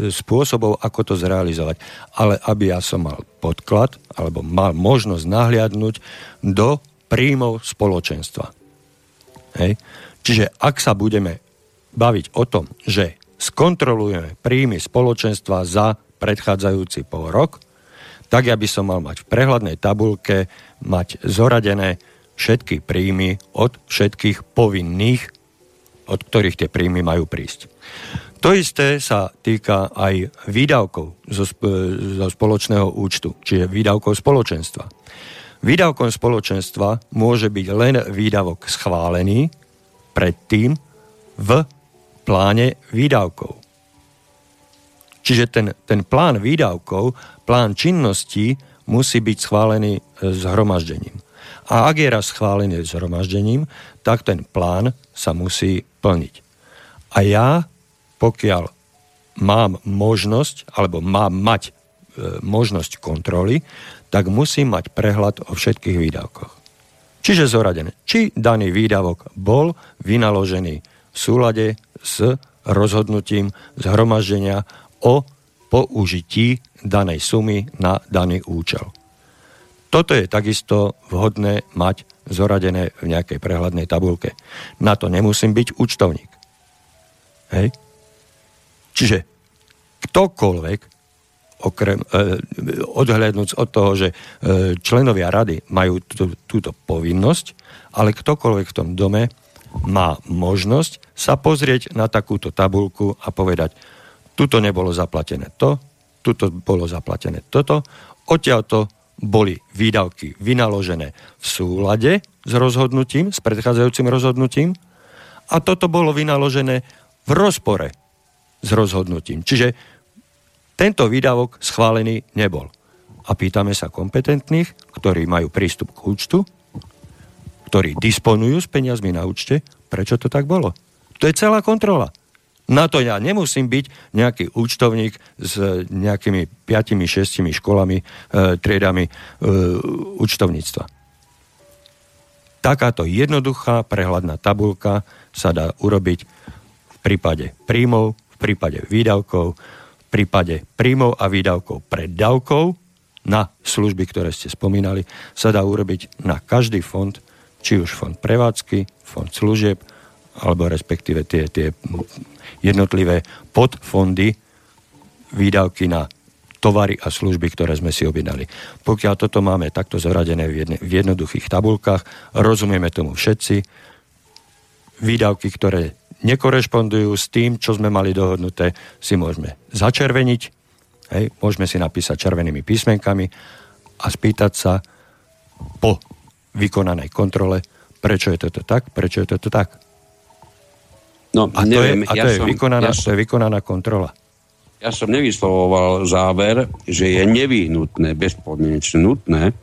spôsobov, ako to zrealizovať. Ale aby ja som mal podklad alebo mal možnosť nahliadnúť do príjmov spoločenstva. Hej. Čiže ak sa budeme baviť o tom, že skontrolujeme príjmy spoločenstva za predchádzajúci pol rok, tak ja by som mal mať v prehľadnej tabulke mať zoradené všetky príjmy od všetkých povinných, od ktorých tie príjmy majú prísť. To isté sa týka aj výdavkov zo, zo spoločného účtu, čiže výdavkov spoločenstva. Výdavkom spoločenstva môže byť len výdavok schválený predtým v pláne výdavkov. Čiže ten, ten plán výdavkov, plán činností musí byť schválený e, zhromaždením. A ak je raz schválený zhromaždením, tak ten plán sa musí plniť. A ja, pokiaľ mám možnosť, alebo mám mať e, možnosť kontroly, tak musím mať prehľad o všetkých výdavkoch. Čiže zoradené, či daný výdavok bol vynaložený v súlade s rozhodnutím zhromaždenia o použití danej sumy na daný účel. Toto je takisto vhodné mať zoradené v nejakej prehľadnej tabulke. Na to nemusím byť účtovník. Hej? Čiže ktokoľvek, okrem, e, odhľadnúc od toho, že e, členovia rady majú tú, túto povinnosť, ale ktokoľvek v tom dome má možnosť sa pozrieť na takúto tabulku a povedať, tuto nebolo zaplatené to, tuto bolo zaplatené toto, odtiaľto boli výdavky vynaložené v súlade s rozhodnutím, s predchádzajúcim rozhodnutím a toto bolo vynaložené v rozpore s rozhodnutím. Čiže tento výdavok schválený nebol. A pýtame sa kompetentných, ktorí majú prístup k účtu, ktorí disponujú s peniazmi na účte, prečo to tak bolo. To je celá kontrola. Na to ja nemusím byť nejaký účtovník s nejakými 5-6 školami, e, triedami e, účtovníctva. Takáto jednoduchá prehľadná tabulka sa dá urobiť v prípade príjmov, v prípade výdavkov, v prípade príjmov a výdavkov preddavkov na služby, ktoré ste spomínali, sa dá urobiť na každý fond, či už fond prevádzky, fond služieb, alebo respektíve tie, tie jednotlivé podfondy výdavky na tovary a služby, ktoré sme si objednali. Pokiaľ toto máme takto zoradené v, v jednoduchých tabulkách, rozumieme tomu všetci, výdavky, ktoré nekorešpondujú s tým, čo sme mali dohodnuté, si môžeme začerveniť, hej, môžeme si napísať červenými písmenkami a spýtať sa po vykonanej kontrole, prečo je toto tak, prečo je toto tak. No, a, neviem, to je, a ja to, je som, vykonaná, ja som... to je vykonaná kontrola. ja som nevyslovoval záver, že je nevyhnutné, bezpodmienečne nutné,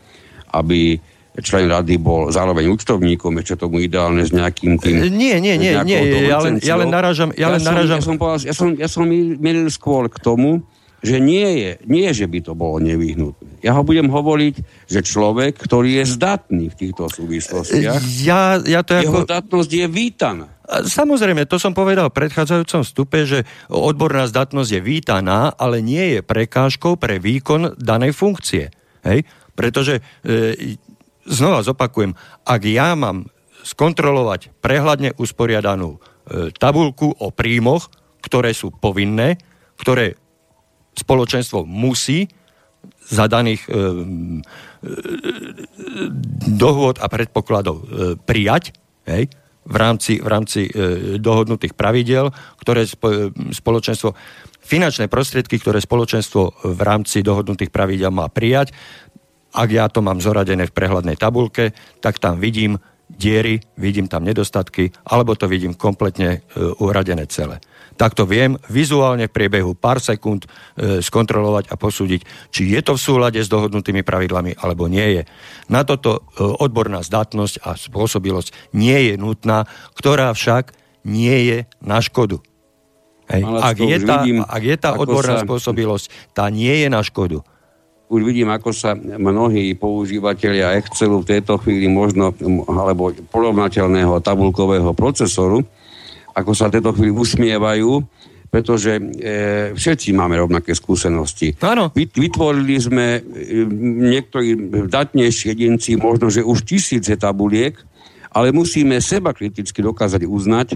aby člen rady bol zároveň účtovníkom, ešte tomu ideálne s nejakým tým... Nie, nie, nie, nie ja, len, ja len naražam... Ja, len naražam... ja, som, povedal, ja, som, ja som milil skôr k tomu, že nie je, nie že by to bolo nevyhnutné. Ja ho budem hovoriť, že človek, ktorý je zdatný v týchto súvislostiach, ja, ja to jeho ako... zdatnosť je vítaná. Samozrejme, to som povedal v predchádzajúcom stupe, že odborná zdatnosť je vítaná, ale nie je prekážkou pre výkon danej funkcie. Hej? Pretože, e, znova zopakujem, ak ja mám skontrolovať prehľadne usporiadanú e, tabulku o príjmoch, ktoré sú povinné, ktoré spoločenstvo musí za daných e, e, dohôd a predpokladov e, prijať, hej, v rámci, v rámci e, dohodnutých pravidel, ktoré spo, spoločenstvo, finančné prostriedky, ktoré spoločenstvo v rámci dohodnutých pravidel má prijať. Ak ja to mám zoradené v prehľadnej tabulke, tak tam vidím diery, vidím tam nedostatky, alebo to vidím kompletne e, uradené celé tak to viem vizuálne v priebehu pár sekúnd e, skontrolovať a posúdiť, či je to v súlade s dohodnutými pravidlami alebo nie je. Na toto e, odborná zdatnosť a spôsobilosť nie je nutná, ktorá však nie je na škodu. Hej. Ak, je tá, vidím, ak je tá odborná sa... spôsobilosť, tá nie je na škodu už vidím, ako sa mnohí používateľia Excelu v tejto chvíli možno, alebo porovnateľného tabulkového procesoru, ako sa tieto chvíli usmievajú, pretože e, všetci máme rovnaké skúsenosti. Áno. Vytvorili sme e, niektorí datnejší jedinci možno, že už tisíce tabuliek, ale musíme seba kriticky dokázať uznať,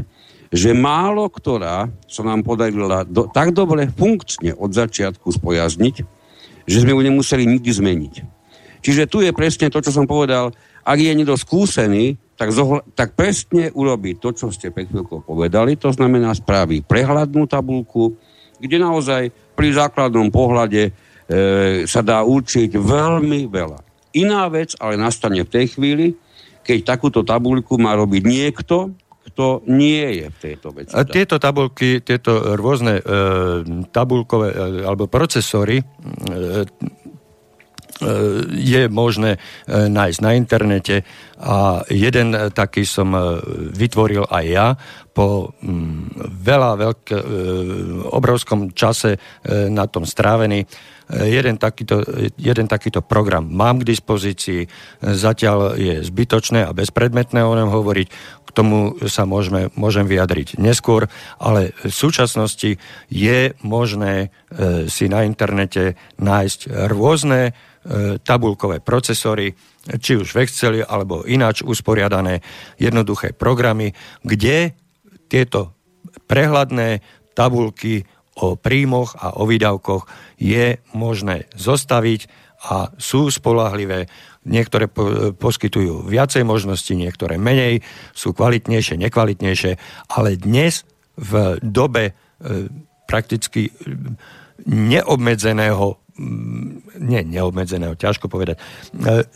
že málo ktorá sa nám podarila do, tak dobre funkčne od začiatku spojazniť, že sme ju nemuseli nikdy zmeniť. Čiže tu je presne to, čo som povedal. Ak je niekto skúsený, tak, zohľa, tak presne urobí to, čo ste pred chvíľkou povedali, to znamená spraví prehľadnú tabulku, kde naozaj pri základnom pohľade e, sa dá určiť veľmi veľa. Iná vec ale nastane v tej chvíli, keď takúto tabulku má robiť niekto, kto nie je v tejto veci. A tieto tabulky, tieto rôzne e, tabulkové e, alebo procesory e, je možné e, nájsť na internete a jeden taký som e, vytvoril aj ja po mm, veľa, veľk, obrovskom čase na tom strávený. Jeden takýto, jeden takýto program mám k dispozícii, zatiaľ je zbytočné a bezpredmetné o ňom hovoriť, k tomu sa môžeme, môžem vyjadriť neskôr, ale v súčasnosti je možné si na internete nájsť rôzne E, tabulkové procesory, či už v Exceli alebo ináč usporiadané jednoduché programy, kde tieto prehľadné tabulky o príjmoch a o výdavkoch je možné zostaviť a sú spolahlivé. Niektoré po, poskytujú viacej možností, niektoré menej, sú kvalitnejšie, nekvalitnejšie, ale dnes v dobe e, prakticky neobmedzeného Mm, nie neobmedzeného, ťažko povedať. E,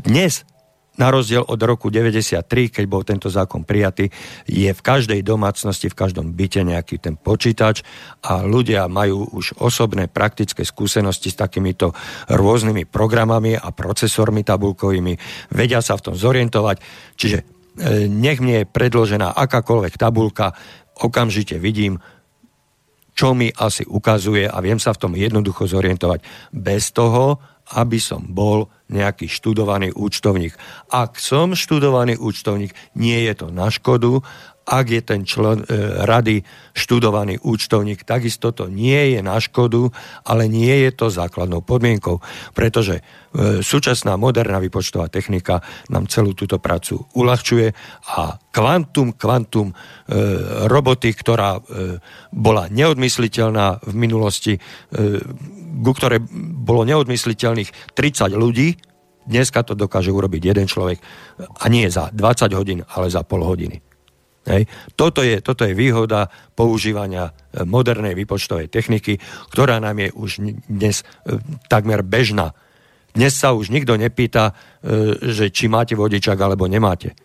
dnes na rozdiel od roku 93, keď bol tento zákon prijatý, je v každej domácnosti, v každom byte nejaký ten počítač a ľudia majú už osobné praktické skúsenosti s takýmito rôznymi programami a procesormi tabulkovými, vedia sa v tom zorientovať, čiže e, nech mne je predložená akákoľvek tabulka, okamžite vidím, čo mi asi ukazuje a viem sa v tom jednoducho zorientovať bez toho, aby som bol nejaký študovaný účtovník. Ak som študovaný účtovník, nie je to na škodu ak je ten člen e, rady študovaný účtovník, takisto to nie je na škodu, ale nie je to základnou podmienkou, pretože e, súčasná moderná výpočtová technika nám celú túto prácu uľahčuje a kvantum, kvantum e, roboty, ktorá e, bola neodmysliteľná v minulosti, e, ku ktoré bolo neodmysliteľných 30 ľudí, dneska to dokáže urobiť jeden človek a nie za 20 hodín, ale za pol hodiny. Hej. Toto, je, toto je výhoda používania e, modernej výpočtovej techniky, ktorá nám je už dnes e, takmer bežná. Dnes sa už nikto nepýta, e, že či máte vodičak alebo nemáte.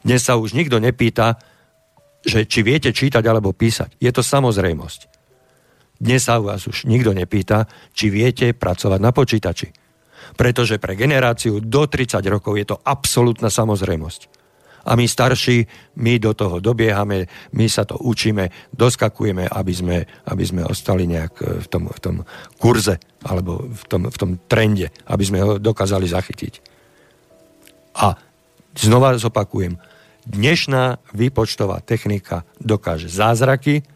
Dnes sa už nikto nepýta, že či viete čítať alebo písať. Je to samozrejmosť. Dnes sa vás už nikto nepýta, či viete pracovať na počítači. Pretože pre generáciu do 30 rokov je to absolútna samozrejmosť. A my starší, my do toho dobiehame, my sa to učíme, doskakujeme, aby sme, aby sme ostali nejak e, v tom, v tom kurze alebo v tom, v tom trende, aby sme ho dokázali zachytiť. A znova zopakujem, dnešná výpočtová technika dokáže zázraky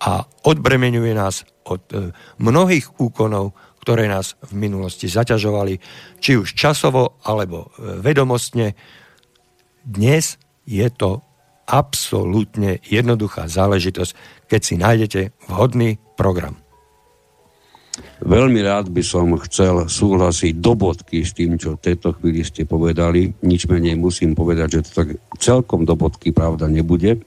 a odbremenuje nás od e, mnohých úkonov, ktoré nás v minulosti zaťažovali, či už časovo alebo e, vedomostne, dnes je to absolútne jednoduchá záležitosť, keď si nájdete vhodný program. Veľmi rád by som chcel súhlasiť do bodky s tým, čo v tejto chvíli ste povedali. Nič menej musím povedať, že to tak celkom do bodky pravda nebude,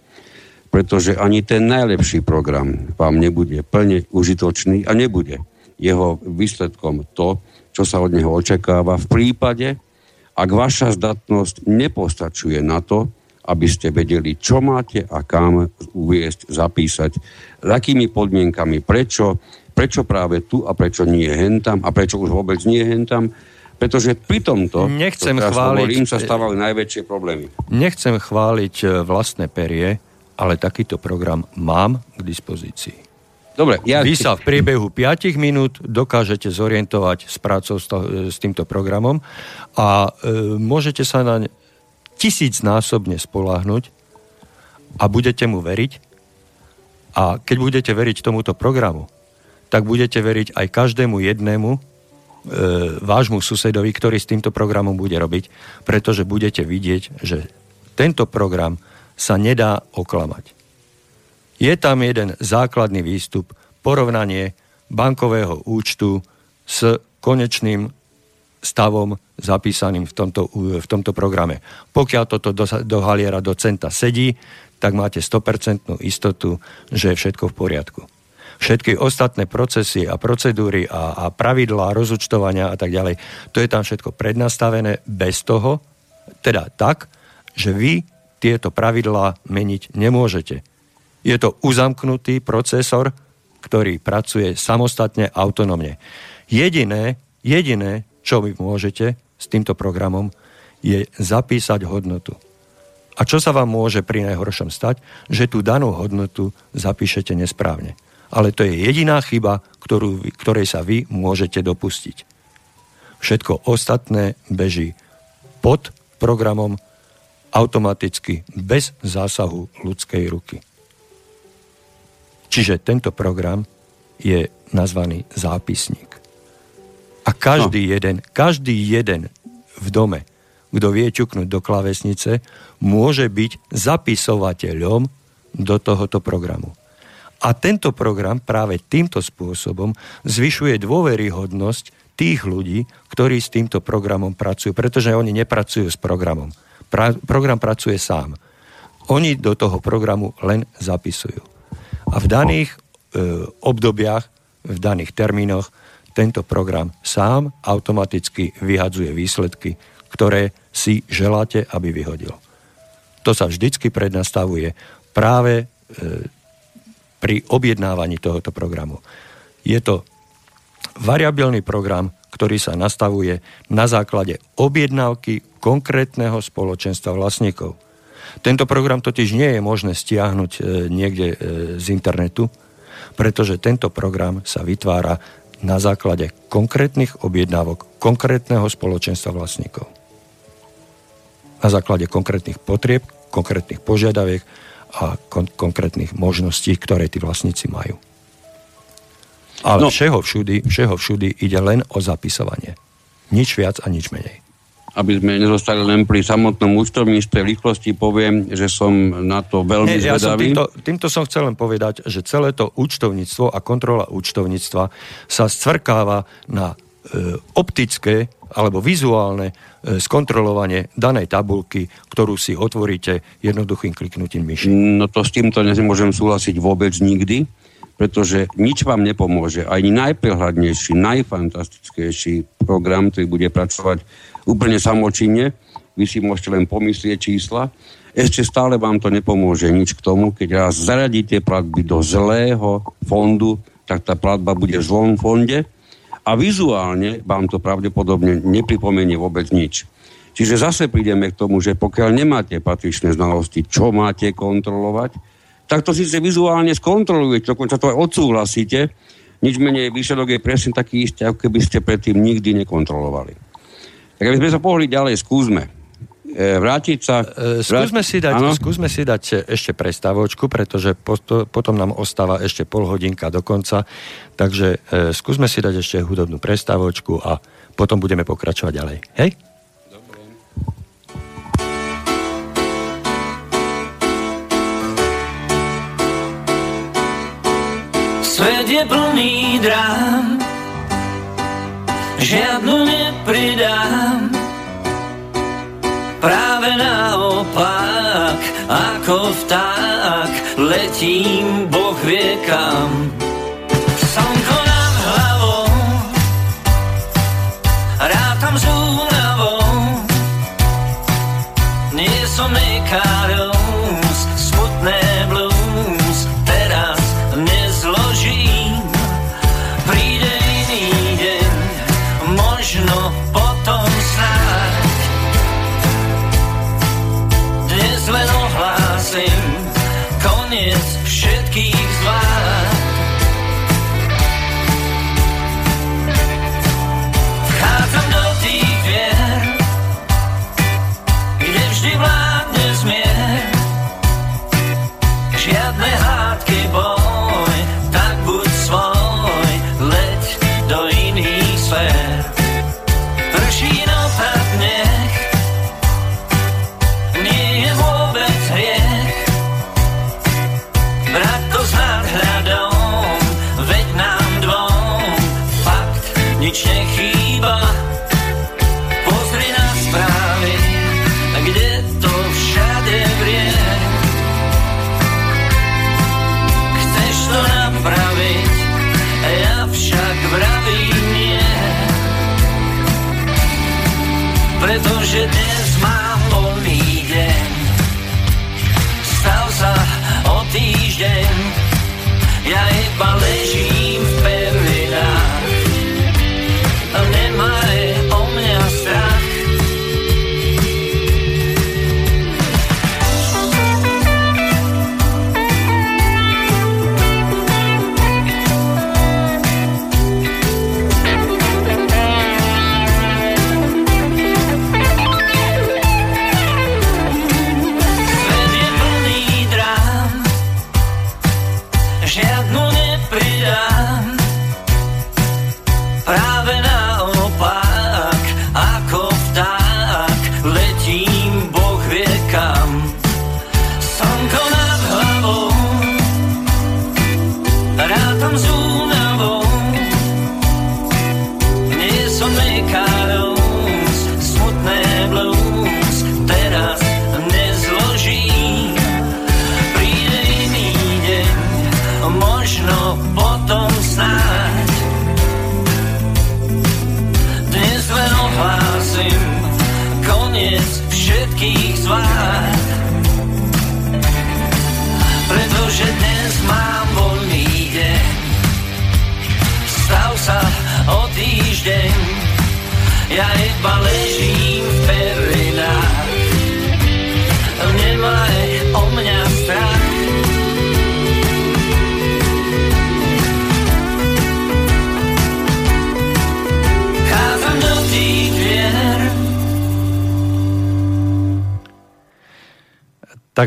pretože ani ten najlepší program vám nebude plne užitočný a nebude jeho výsledkom to, čo sa od neho očakáva v prípade, ak vaša zdatnosť nepostačuje na to, aby ste vedeli, čo máte a kam uviesť, zapísať, s akými podmienkami, prečo, prečo práve tu a prečo nie hentam a prečo už vôbec nie hentam, pretože pri tomto, Nechcem to chváliť, hovorím, sa stávajú najväčšie problémy. Nechcem chváliť e, vlastné perie, ale takýto program mám k dispozícii. Dobre, ja... Vy sa v priebehu 5 minút dokážete zorientovať s prácou s, to, s týmto programom a e, môžete sa na tisícnásobne spoláhnuť a budete mu veriť. A keď budete veriť tomuto programu, tak budete veriť aj každému jednému e, vášmu susedovi, ktorý s týmto programom bude robiť, pretože budete vidieť, že tento program sa nedá oklamať. Je tam jeden základný výstup, porovnanie bankového účtu s konečným stavom zapísaným v tomto, v tomto programe. Pokiaľ toto do, do haliera do centa sedí, tak máte 100% istotu, že je všetko v poriadku. Všetky ostatné procesy a procedúry a, a pravidlá rozúčtovania a tak ďalej, to je tam všetko prednastavené bez toho, teda tak, že vy tieto pravidlá meniť nemôžete. Je to uzamknutý procesor, ktorý pracuje samostatne, autonómne. Jediné, jediné, čo vy môžete s týmto programom, je zapísať hodnotu. A čo sa vám môže pri najhoršom stať? Že tú danú hodnotu zapíšete nesprávne. Ale to je jediná chyba, ktorú, ktorej sa vy môžete dopustiť. Všetko ostatné beží pod programom automaticky, bez zásahu ľudskej ruky. Čiže tento program je nazvaný zápisník. A každý no. jeden, každý jeden v dome, kto vie ťuknúť do klavesnice, môže byť zapisovateľom do tohoto programu. A tento program práve týmto spôsobom zvyšuje dôveryhodnosť tých ľudí, ktorí s týmto programom pracujú, pretože oni nepracujú s programom. Pra, program pracuje sám. Oni do toho programu len zapisujú. A v daných e, obdobiach, v daných termínoch tento program sám automaticky vyhadzuje výsledky, ktoré si želáte, aby vyhodil. To sa vždycky prednastavuje práve e, pri objednávaní tohoto programu. Je to variabilný program, ktorý sa nastavuje na základe objednávky konkrétneho spoločenstva vlastníkov. Tento program totiž nie je možné stiahnuť e, niekde e, z internetu, pretože tento program sa vytvára na základe konkrétnych objednávok konkrétneho spoločenstva vlastníkov. Na základe konkrétnych potrieb, konkrétnych požiadaviek a kon- konkrétnych možností, ktoré tí vlastníci majú. Ale no. všeho, všudy, všeho všudy ide len o zapisovanie. Nič viac a nič menej aby sme nezostali len pri samotnom účtovníctve. V rýchlosti poviem, že som na to veľmi Nie, ja zvedavý. Som týmto, týmto som chcel len povedať, že celé to účtovníctvo a kontrola účtovníctva sa stvrkáva na e, optické alebo vizuálne e, skontrolovanie danej tabulky, ktorú si otvoríte jednoduchým kliknutím myši. No to s týmto nemôžem súhlasiť vôbec nikdy pretože nič vám nepomôže. Ani najprehľadnejší, najfantastickejší program, ktorý bude pracovať úplne samočinne, vy si môžete len pomyslieť čísla, ešte stále vám to nepomôže nič k tomu, keď raz zaradíte platby do zlého fondu tak tá platba bude v zlom fonde a vizuálne vám to pravdepodobne nepripomenie vôbec nič. Čiže zase prídeme k tomu, že pokiaľ nemáte patričné znalosti, čo máte kontrolovať, tak to síce vizuálne skontrolujete, dokonca to aj odsúhlasíte, nič menej výsledok je presne taký istý, ako keby ste predtým nikdy nekontrolovali. Tak aby sme sa pohli ďalej, skúsme. E, vrátiť sa... E, skúsme, si dať, skúsme si dať ešte prestávočku, pretože poto, potom nám ostáva ešte pol hodinka do konca, takže e, skúsme si dať ešte hudobnú prestávočku a potom budeme pokračovať ďalej. Hej? Svet je plný drám, žiadnu nepridám. Práve naopak, ako vták, letím, Boh vie kam.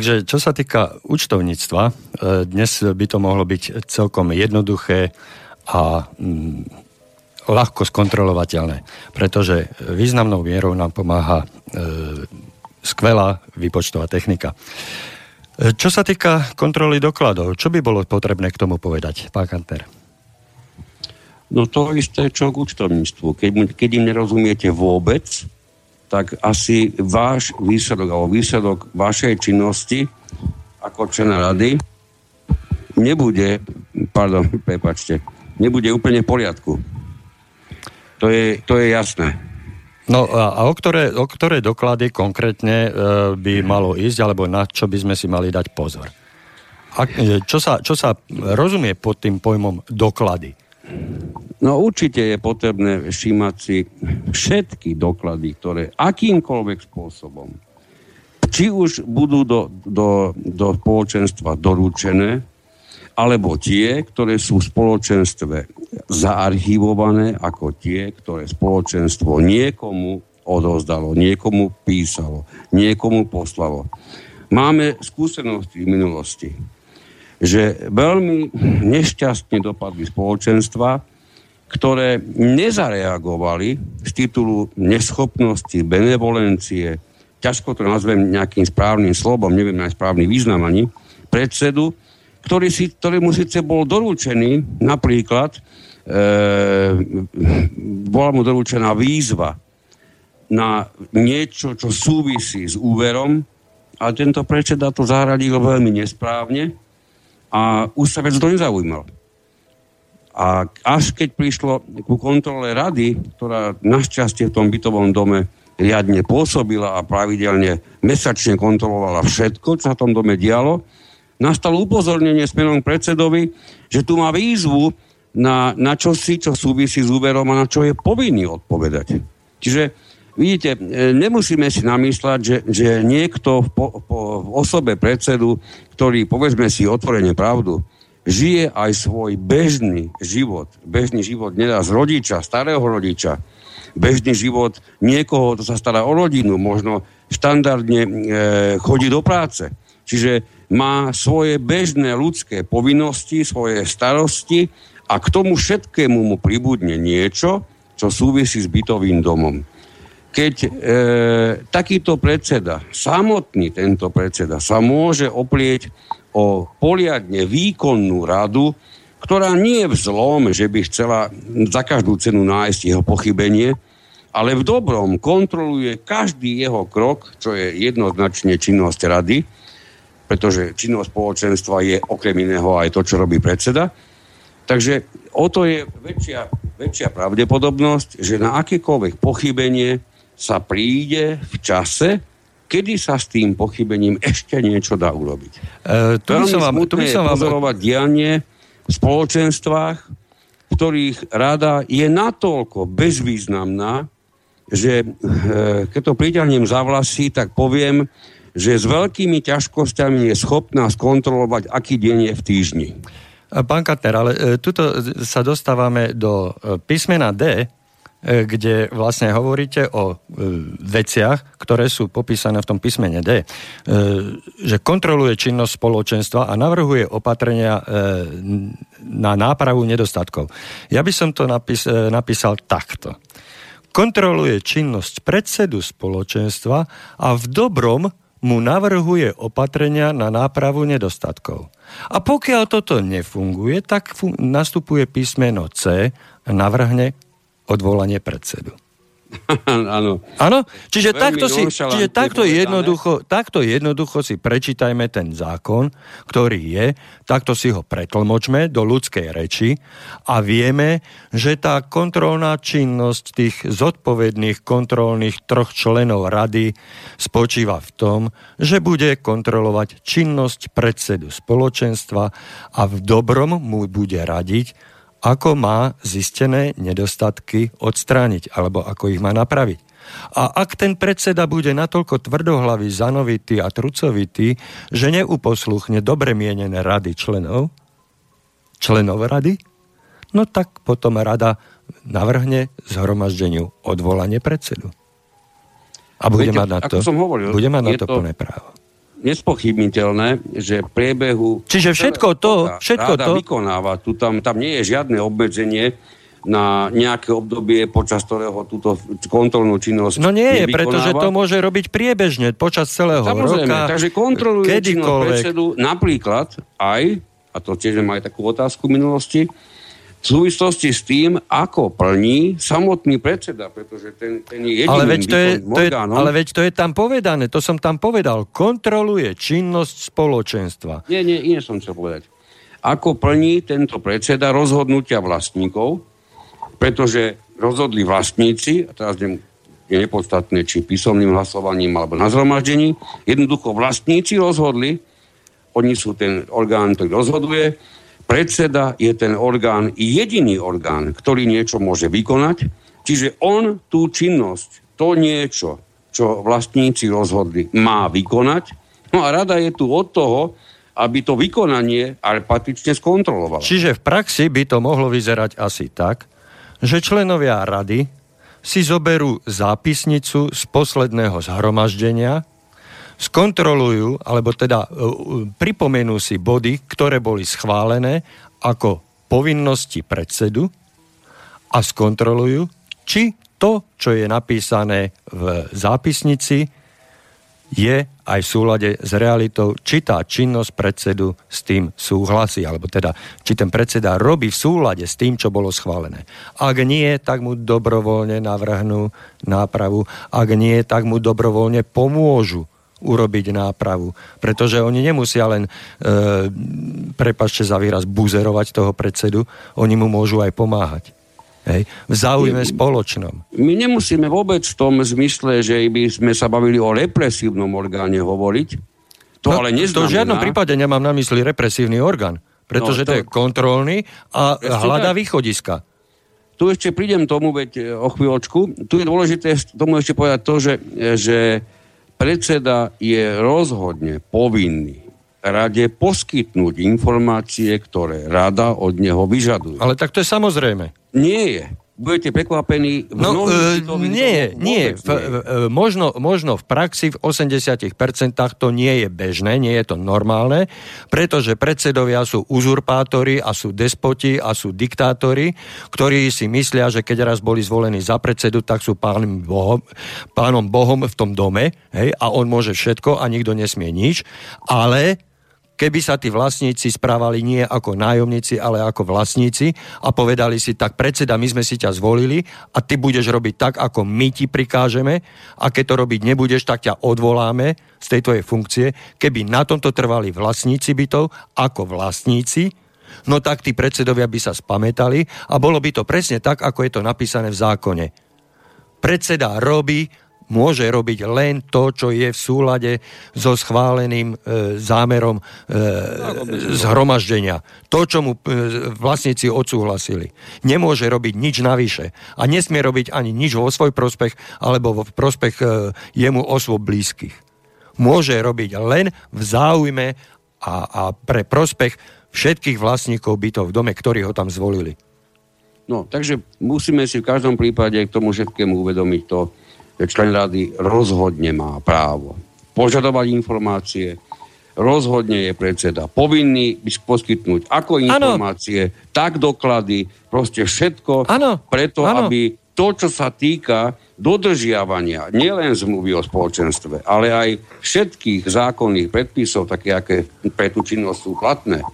Takže čo sa týka účtovníctva, e, dnes by to mohlo byť celkom jednoduché a mm, ľahko skontrolovateľné, pretože významnou mierou nám pomáha e, skvelá výpočtová technika. E, Čo sa týka kontroly dokladov, čo by bolo potrebné k tomu povedať, pán Kanter? No to isté, čo k účtovníctvu. Keď, keď im nerozumiete vôbec, tak asi váš výsledok alebo výsledok vašej činnosti ako člena rady nebude, pardon, prepačte, nebude úplne v poriadku. To je, to je jasné. No a, o, ktoré, o ktoré doklady konkrétne e, by malo ísť, alebo na čo by sme si mali dať pozor? A, e, čo, sa, čo sa rozumie pod tým pojmom doklady? No určite je potrebné všímať si všetky doklady, ktoré akýmkoľvek spôsobom, či už budú do, do, do spoločenstva doručené, alebo tie, ktoré sú v spoločenstve zaarchivované ako tie, ktoré spoločenstvo niekomu odozdalo, niekomu písalo, niekomu poslalo. Máme skúsenosti v minulosti, že veľmi nešťastne dopadli spoločenstva, ktoré nezareagovali z titulu neschopnosti, benevolencie, ťažko to nazvem nejakým správnym slovom, neviem aj správny význam ani, predsedu, ktorý si, ktorému síce bol doručený, napríklad, e, bola mu doručená výzva na niečo, čo súvisí s úverom, ale tento predseda to zahradil veľmi nesprávne a už sa vec to nezaujímal. A až keď prišlo ku kontrole rady, ktorá našťastie v tom bytovom dome riadne pôsobila a pravidelne mesačne kontrolovala všetko, čo sa v tom dome dialo, nastalo upozornenie smerom predsedovi, že tu má výzvu na, na čosi, čo súvisí s úverom a na čo je povinný odpovedať. Čiže vidíte, e, nemusíme si namýšľať, že, že niekto v, po, po, v osobe predsedu, ktorý, povedzme si otvorene pravdu, žije aj svoj bežný život. Bežný život nedá z rodiča, starého rodiča. Bežný život niekoho, kto sa stará o rodinu, možno štandardne e, chodí do práce. Čiže má svoje bežné ľudské povinnosti, svoje starosti a k tomu všetkému mu pribudne niečo, čo súvisí s bytovým domom. Keď e, takýto predseda, samotný tento predseda, sa môže oplieť o poliadne výkonnú radu, ktorá nie je v zlom, že by chcela za každú cenu nájsť jeho pochybenie, ale v dobrom kontroluje každý jeho krok, čo je jednoznačne činnosť rady, pretože činnosť spoločenstva je okrem iného aj to, čo robí predseda. Takže o to je väčšia, väčšia pravdepodobnosť, že na akékoľvek pochybenie sa príde v čase, kedy sa s tým pochybením ešte niečo dá urobiť. E, tu by som vám, tu by som vám... pozorovať dianie v spoločenstvách, v ktorých rada je natoľko bezvýznamná, že e, keď to priťahnem za vlasy, tak poviem, že s veľkými ťažkosťami je schopná skontrolovať, aký deň je v týždni. Pán Katner, ale e, tuto sa dostávame do e, písmena D, e, kde vlastne hovoríte o veciach, ktoré sú popísané v tom písmene D, že kontroluje činnosť spoločenstva a navrhuje opatrenia na nápravu nedostatkov. Ja by som to napis, napísal takto. Kontroluje činnosť predsedu spoločenstva a v dobrom mu navrhuje opatrenia na nápravu nedostatkov. A pokiaľ toto nefunguje, tak nastupuje písmeno C a navrhne odvolanie predsedu. Áno. Áno? Čiže, takto, si, čiže takto, jednoducho, takto jednoducho si prečítajme ten zákon, ktorý je, takto si ho pretlmočme do ľudskej reči a vieme, že tá kontrolná činnosť tých zodpovedných kontrolných troch členov rady spočíva v tom, že bude kontrolovať činnosť predsedu spoločenstva a v dobrom mu bude radiť, ako má zistené nedostatky odstrániť, alebo ako ich má napraviť. A ak ten predseda bude natoľko tvrdohlavý, zanovitý a trucovitý, že neuposluchne dobre mienené rady členov, členov rady, no tak potom rada navrhne zhromaždeniu odvolanie predsedu. A bude Viete, mať na to, som hovoril, bude mať na to, to plné právo nespochybniteľné, že v priebehu... Čiže všetko to... Všetko to... vykonáva, tu tam, tam nie je žiadne obmedzenie na nejaké obdobie, počas ktorého túto kontrolnú činnosť No nie je, pretože to môže robiť priebežne počas celého Samozrejme, roka. takže kontroluje činnosť predsedu napríklad aj, a to tiež má aj takú otázku v minulosti, v súvislosti s tým, ako plní samotný predseda, pretože ten, ten je jediným ale veď, to je, to je, ale veď to je tam povedané, to som tam povedal. Kontroluje činnosť spoločenstva. Nie, nie, iné som chcel povedať. Ako plní tento predseda rozhodnutia vlastníkov, pretože rozhodli vlastníci, a teraz je nepodstatné, či písomným hlasovaním alebo na zhromaždení, jednoducho vlastníci rozhodli, oni sú ten orgán, ktorý rozhoduje, predseda je ten orgán, jediný orgán, ktorý niečo môže vykonať, čiže on tú činnosť, to niečo, čo vlastníci rozhodli, má vykonať. No a rada je tu od toho, aby to vykonanie ale patrične skontrolovala. Čiže v praxi by to mohlo vyzerať asi tak, že členovia rady si zoberú zápisnicu z posledného zhromaždenia, skontrolujú, alebo teda uh, pripomenú si body, ktoré boli schválené ako povinnosti predsedu a skontrolujú, či to, čo je napísané v zápisnici, je aj v súlade s realitou, či tá činnosť predsedu s tým súhlasí, alebo teda, či ten predseda robí v súlade s tým, čo bolo schválené. Ak nie, tak mu dobrovoľne navrhnú nápravu. Ak nie, tak mu dobrovoľne pomôžu urobiť nápravu. Pretože oni nemusia len, e, prepačte za výraz, buzerovať toho predsedu, oni mu môžu aj pomáhať. Hej? V záujme spoločnom. My nemusíme vôbec v tom zmysle, že by sme sa bavili o represívnom orgáne hovoriť. To no, ale neznamená... To v žiadnom prípade nemám na mysli represívny orgán, pretože no, to... to je kontrolný a hľadá tak. východiska. Tu ešte prídem tomu, veď e, o chvíľočku. Tu je dôležité tomu ešte povedať to, že, e, že predseda je rozhodne povinný rade poskytnúť informácie, ktoré rada od neho vyžaduje. Ale tak to je samozrejme. Nie je. Budete prekvapení. V no, e, nie, nie. V, e, možno, možno v praxi v 80% to nie je bežné, nie je to normálne, pretože predsedovia sú uzurpátori a sú despoti a sú diktátori, ktorí si myslia, že keď raz boli zvolení za predsedu, tak sú pánom Bohom, pánom Bohom v tom dome hej, a on môže všetko a nikto nesmie nič, ale keby sa tí vlastníci správali nie ako nájomníci, ale ako vlastníci a povedali si, tak predseda, my sme si ťa zvolili a ty budeš robiť tak, ako my ti prikážeme a keď to robiť nebudeš, tak ťa odvoláme z tej tvojej funkcie. Keby na tomto trvali vlastníci bytov ako vlastníci, no tak tí predsedovia by sa spametali a bolo by to presne tak, ako je to napísané v zákone. Predseda robí môže robiť len to, čo je v súlade so schváleným e, zámerom e, zhromaždenia. To, čo mu e, vlastníci odsúhlasili. Nemôže robiť nič navyše. A nesmie robiť ani nič vo svoj prospech alebo vo prospech e, jemu osôb blízkych. Môže robiť len v záujme a, a pre prospech všetkých vlastníkov bytov v dome, ktorí ho tam zvolili. No, takže musíme si v každom prípade k tomu všetkému uvedomiť to, člen rady rozhodne má právo požadovať informácie, rozhodne je predseda povinný poskytnúť ako informácie, ano. tak doklady, proste všetko, ano. preto ano. aby to, čo sa týka dodržiavania nielen zmluvy o spoločenstve, ale aj všetkých zákonných predpisov, také, aké pre tú činnosť sú platné.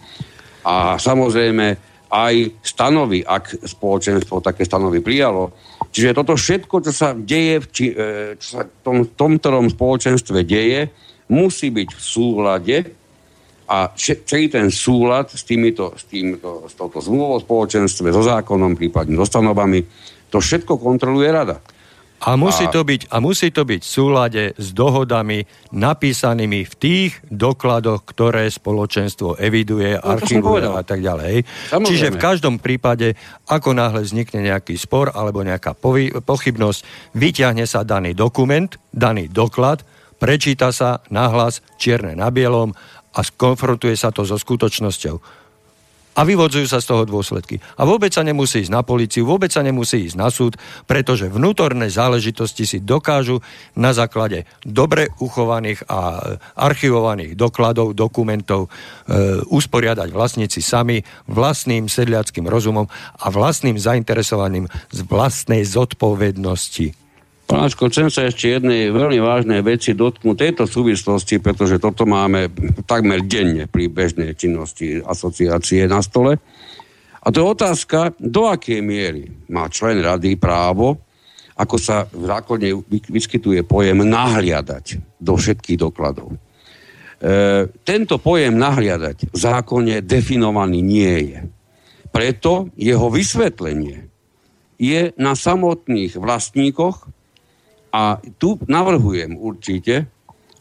A samozrejme aj stanovy, ak spoločenstvo také stanovy prijalo, Čiže toto všetko, čo sa deje, či, e, čo sa v tom, tomto spoločenstve deje, musí byť v súlade a celý ten súlad s, týmito, s, týmito, s touto zmluvou spoločenstve, so zákonom, prípadne so stanovami, to všetko kontroluje rada. A musí, a... To byť, a musí to byť v súlade s dohodami napísanými v tých dokladoch, ktoré spoločenstvo eviduje, no, archivuje a tak ďalej. Samozrejme. Čiže v každom prípade, ako náhle vznikne nejaký spor alebo nejaká pochybnosť, vyťahne sa daný dokument, daný doklad, prečíta sa nahlas čierne na bielom a skonfrontuje sa to so skutočnosťou a vyvodzujú sa z toho dôsledky. A vôbec sa nemusí ísť na policiu, vôbec sa nemusí ísť na súd, pretože vnútorné záležitosti si dokážu na základe dobre uchovaných a archivovaných dokladov, dokumentov e, usporiadať vlastníci sami vlastným sedliackým rozumom a vlastným zainteresovaným z vlastnej zodpovednosti. Páčko, chcem sa ešte jednej veľmi vážnej veci dotknúť tejto súvislosti, pretože toto máme takmer denne pri bežnej činnosti asociácie na stole. A to je otázka, do akej miery má člen rady právo, ako sa v zákone vyskytuje pojem nahliadať do všetkých dokladov. E, tento pojem nahliadať v zákone definovaný nie je. Preto jeho vysvetlenie je na samotných vlastníkoch a tu navrhujem určite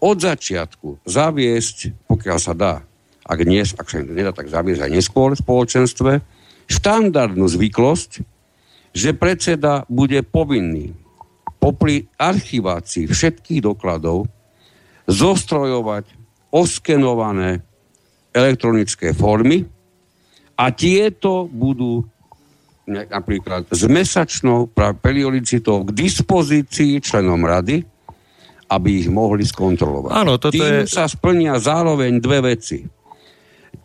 od začiatku zaviesť, pokiaľ sa dá, ak, nie, ak sa nedá tak zaviesť aj neskôr v spoločenstve, štandardnú zvyklosť, že predseda bude povinný popri archivácii všetkých dokladov zostrojovať oskenované elektronické formy a tieto budú napríklad s mesačnou periodicitou k dispozícii členom rady, aby ich mohli skontrolovať. Áno, toto Tým je... sa splnia zároveň dve veci.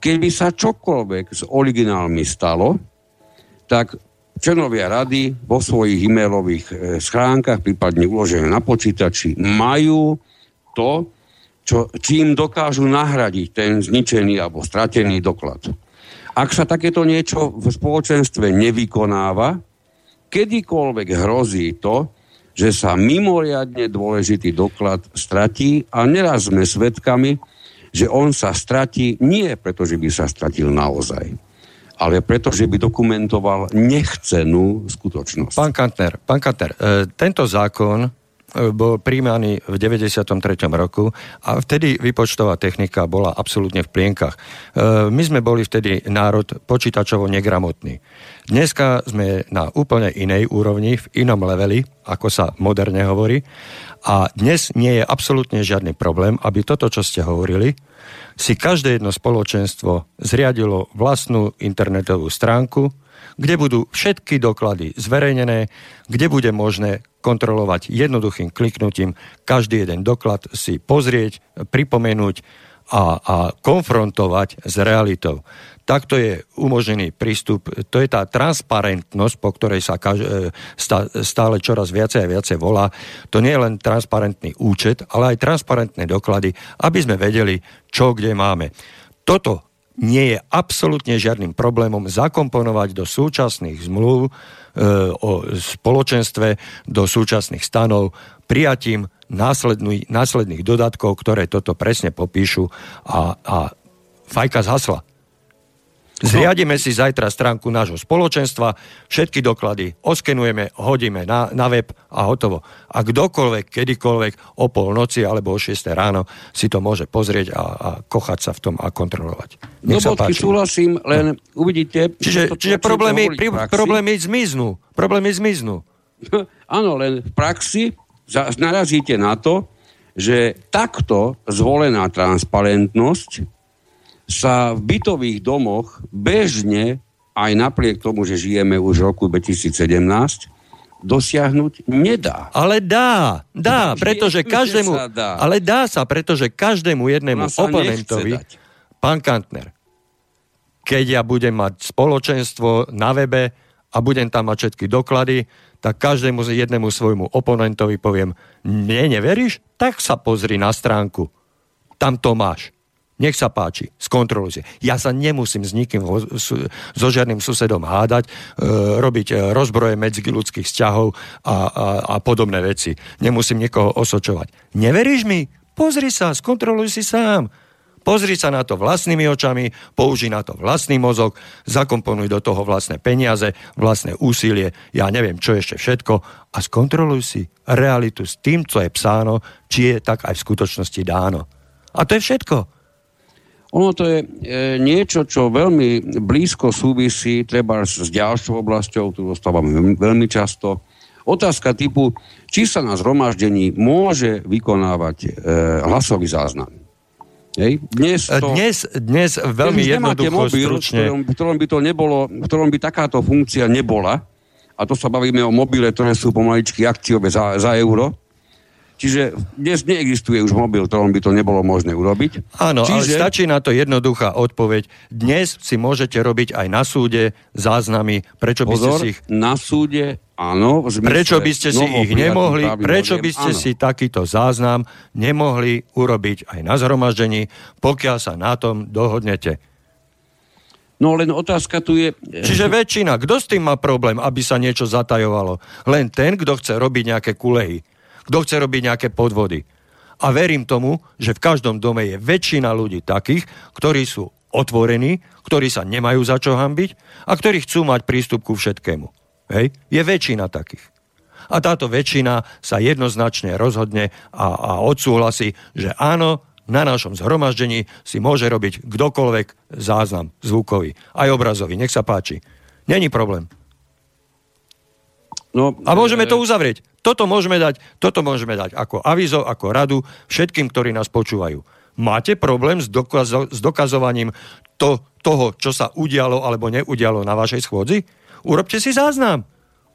Keby sa čokoľvek s originálmi stalo, tak členovia rady vo svojich e-mailových e, schránkach, prípadne uložené na počítači, majú to, čo, čím dokážu nahradiť ten zničený alebo stratený doklad. Ak sa takéto niečo v spoločenstve nevykonáva, kedykoľvek hrozí to, že sa mimoriadne dôležitý doklad stratí a neraz sme svedkami, že on sa stratí nie preto, že by sa stratil naozaj, ale preto, že by dokumentoval nechcenú skutočnosť. Pán Kantner, pán Kantner, e, tento zákon bol príjmaný v 93. roku a vtedy vypočtová technika bola absolútne v plienkach. E, my sme boli vtedy národ počítačovo negramotný. Dneska sme na úplne inej úrovni, v inom leveli, ako sa moderne hovorí. A dnes nie je absolútne žiadny problém, aby toto, čo ste hovorili, si každé jedno spoločenstvo zriadilo vlastnú internetovú stránku, kde budú všetky doklady zverejnené, kde bude možné kontrolovať jednoduchým kliknutím každý jeden doklad, si pozrieť, pripomenúť a, a konfrontovať s realitou. Takto je umožnený prístup, to je tá transparentnosť, po ktorej sa kaž, e, stále čoraz viacej a viacej volá. To nie je len transparentný účet, ale aj transparentné doklady, aby sme vedeli, čo kde máme. Toto nie je absolútne žiadnym problémom zakomponovať do súčasných zmluv e, o spoločenstve, do súčasných stanov prijatím následných dodatkov, ktoré toto presne popíšu a, a fajka zhasla. Zriadíme si zajtra stránku nášho spoločenstva, všetky doklady oskenujeme, hodíme na, na web a hotovo. A kdokoľvek, kedykoľvek o pol noci alebo o 6 ráno si to môže pozrieť a, a kochať sa v tom a kontrolovať. Nech no, bodky súhlasím, len no. uvidíte... Čiže, to, čiže problémy, pri, problémy zmiznú. Problémy zmiznú. Áno, len v praxi narazíte na to, že takto zvolená transparentnosť sa v bytových domoch bežne, aj napriek tomu, že žijeme už v roku 2017, dosiahnuť nedá. Ale dá, dá, pretože každému, dá. ale dá sa, pretože každému jednému oponentovi, pán Kantner, keď ja budem mať spoločenstvo na webe a budem tam mať všetky doklady, tak každému jednému svojmu oponentovi poviem, nie, neveríš? Tak sa pozri na stránku. Tam to máš. Nech sa páči, skontroluj. Ja sa nemusím s nikým, so žiadnym susedom hádať, e, robiť e, rozbroje ľudských vzťahov a, a, a podobné veci. Nemusím niekoho osočovať. Neveríš mi? Pozri sa, skontroluj si sám. Pozri sa na to vlastnými očami, použij na to vlastný mozog, zakomponuj do toho vlastné peniaze, vlastné úsilie, ja neviem čo ešte všetko a skontroluj si realitu s tým, co je psáno, či je tak aj v skutočnosti dáno. A to je všetko. Ono to je e, niečo, čo veľmi blízko súvisí treba s ďalšou oblasťou, ktorú dostávame veľmi často. Otázka typu, či sa na zhromaždení môže vykonávať e, hlasový záznam. Hej. Dnes, to, dnes, dnes veľmi jednoducho, mobil, stručne. V ktorom, v ktorom by to nebolo, v ktorom by takáto funkcia nebola, a to sa bavíme o mobile, ktoré sú pomaličky akciové za, za euro, Čiže dnes neexistuje už mobil, ktorom by to nebolo možné urobiť. Áno, Čiže... ale stačí na to jednoduchá odpoveď. Dnes si môžete robiť aj na súde záznamy, prečo by Pozor, ste si ich... na súde, áno. Prečo by ste si ich nemohli, prečo by ste áno. si takýto záznam nemohli urobiť aj na zhromaždení, pokiaľ sa na tom dohodnete. No len otázka tu je... Čiže väčšina, kto s tým má problém, aby sa niečo zatajovalo? Len ten, kto chce robiť nejaké kulehy kto chce robiť nejaké podvody. A verím tomu, že v každom dome je väčšina ľudí takých, ktorí sú otvorení, ktorí sa nemajú za čo hambiť a ktorí chcú mať prístup ku všetkému. Hej? Je väčšina takých. A táto väčšina sa jednoznačne rozhodne a, a odsúhlasí, že áno, na našom zhromaždení si môže robiť kdokoľvek záznam zvukový, aj obrazový, nech sa páči. Není problém. No, A môžeme to uzavrieť. Toto môžeme dať, toto môžeme dať ako avizo, ako radu všetkým, ktorí nás počúvajú. Máte problém s, dokazo- s dokazovaním to, toho, čo sa udialo alebo neudialo na vašej schôdzi? Urobte si záznam.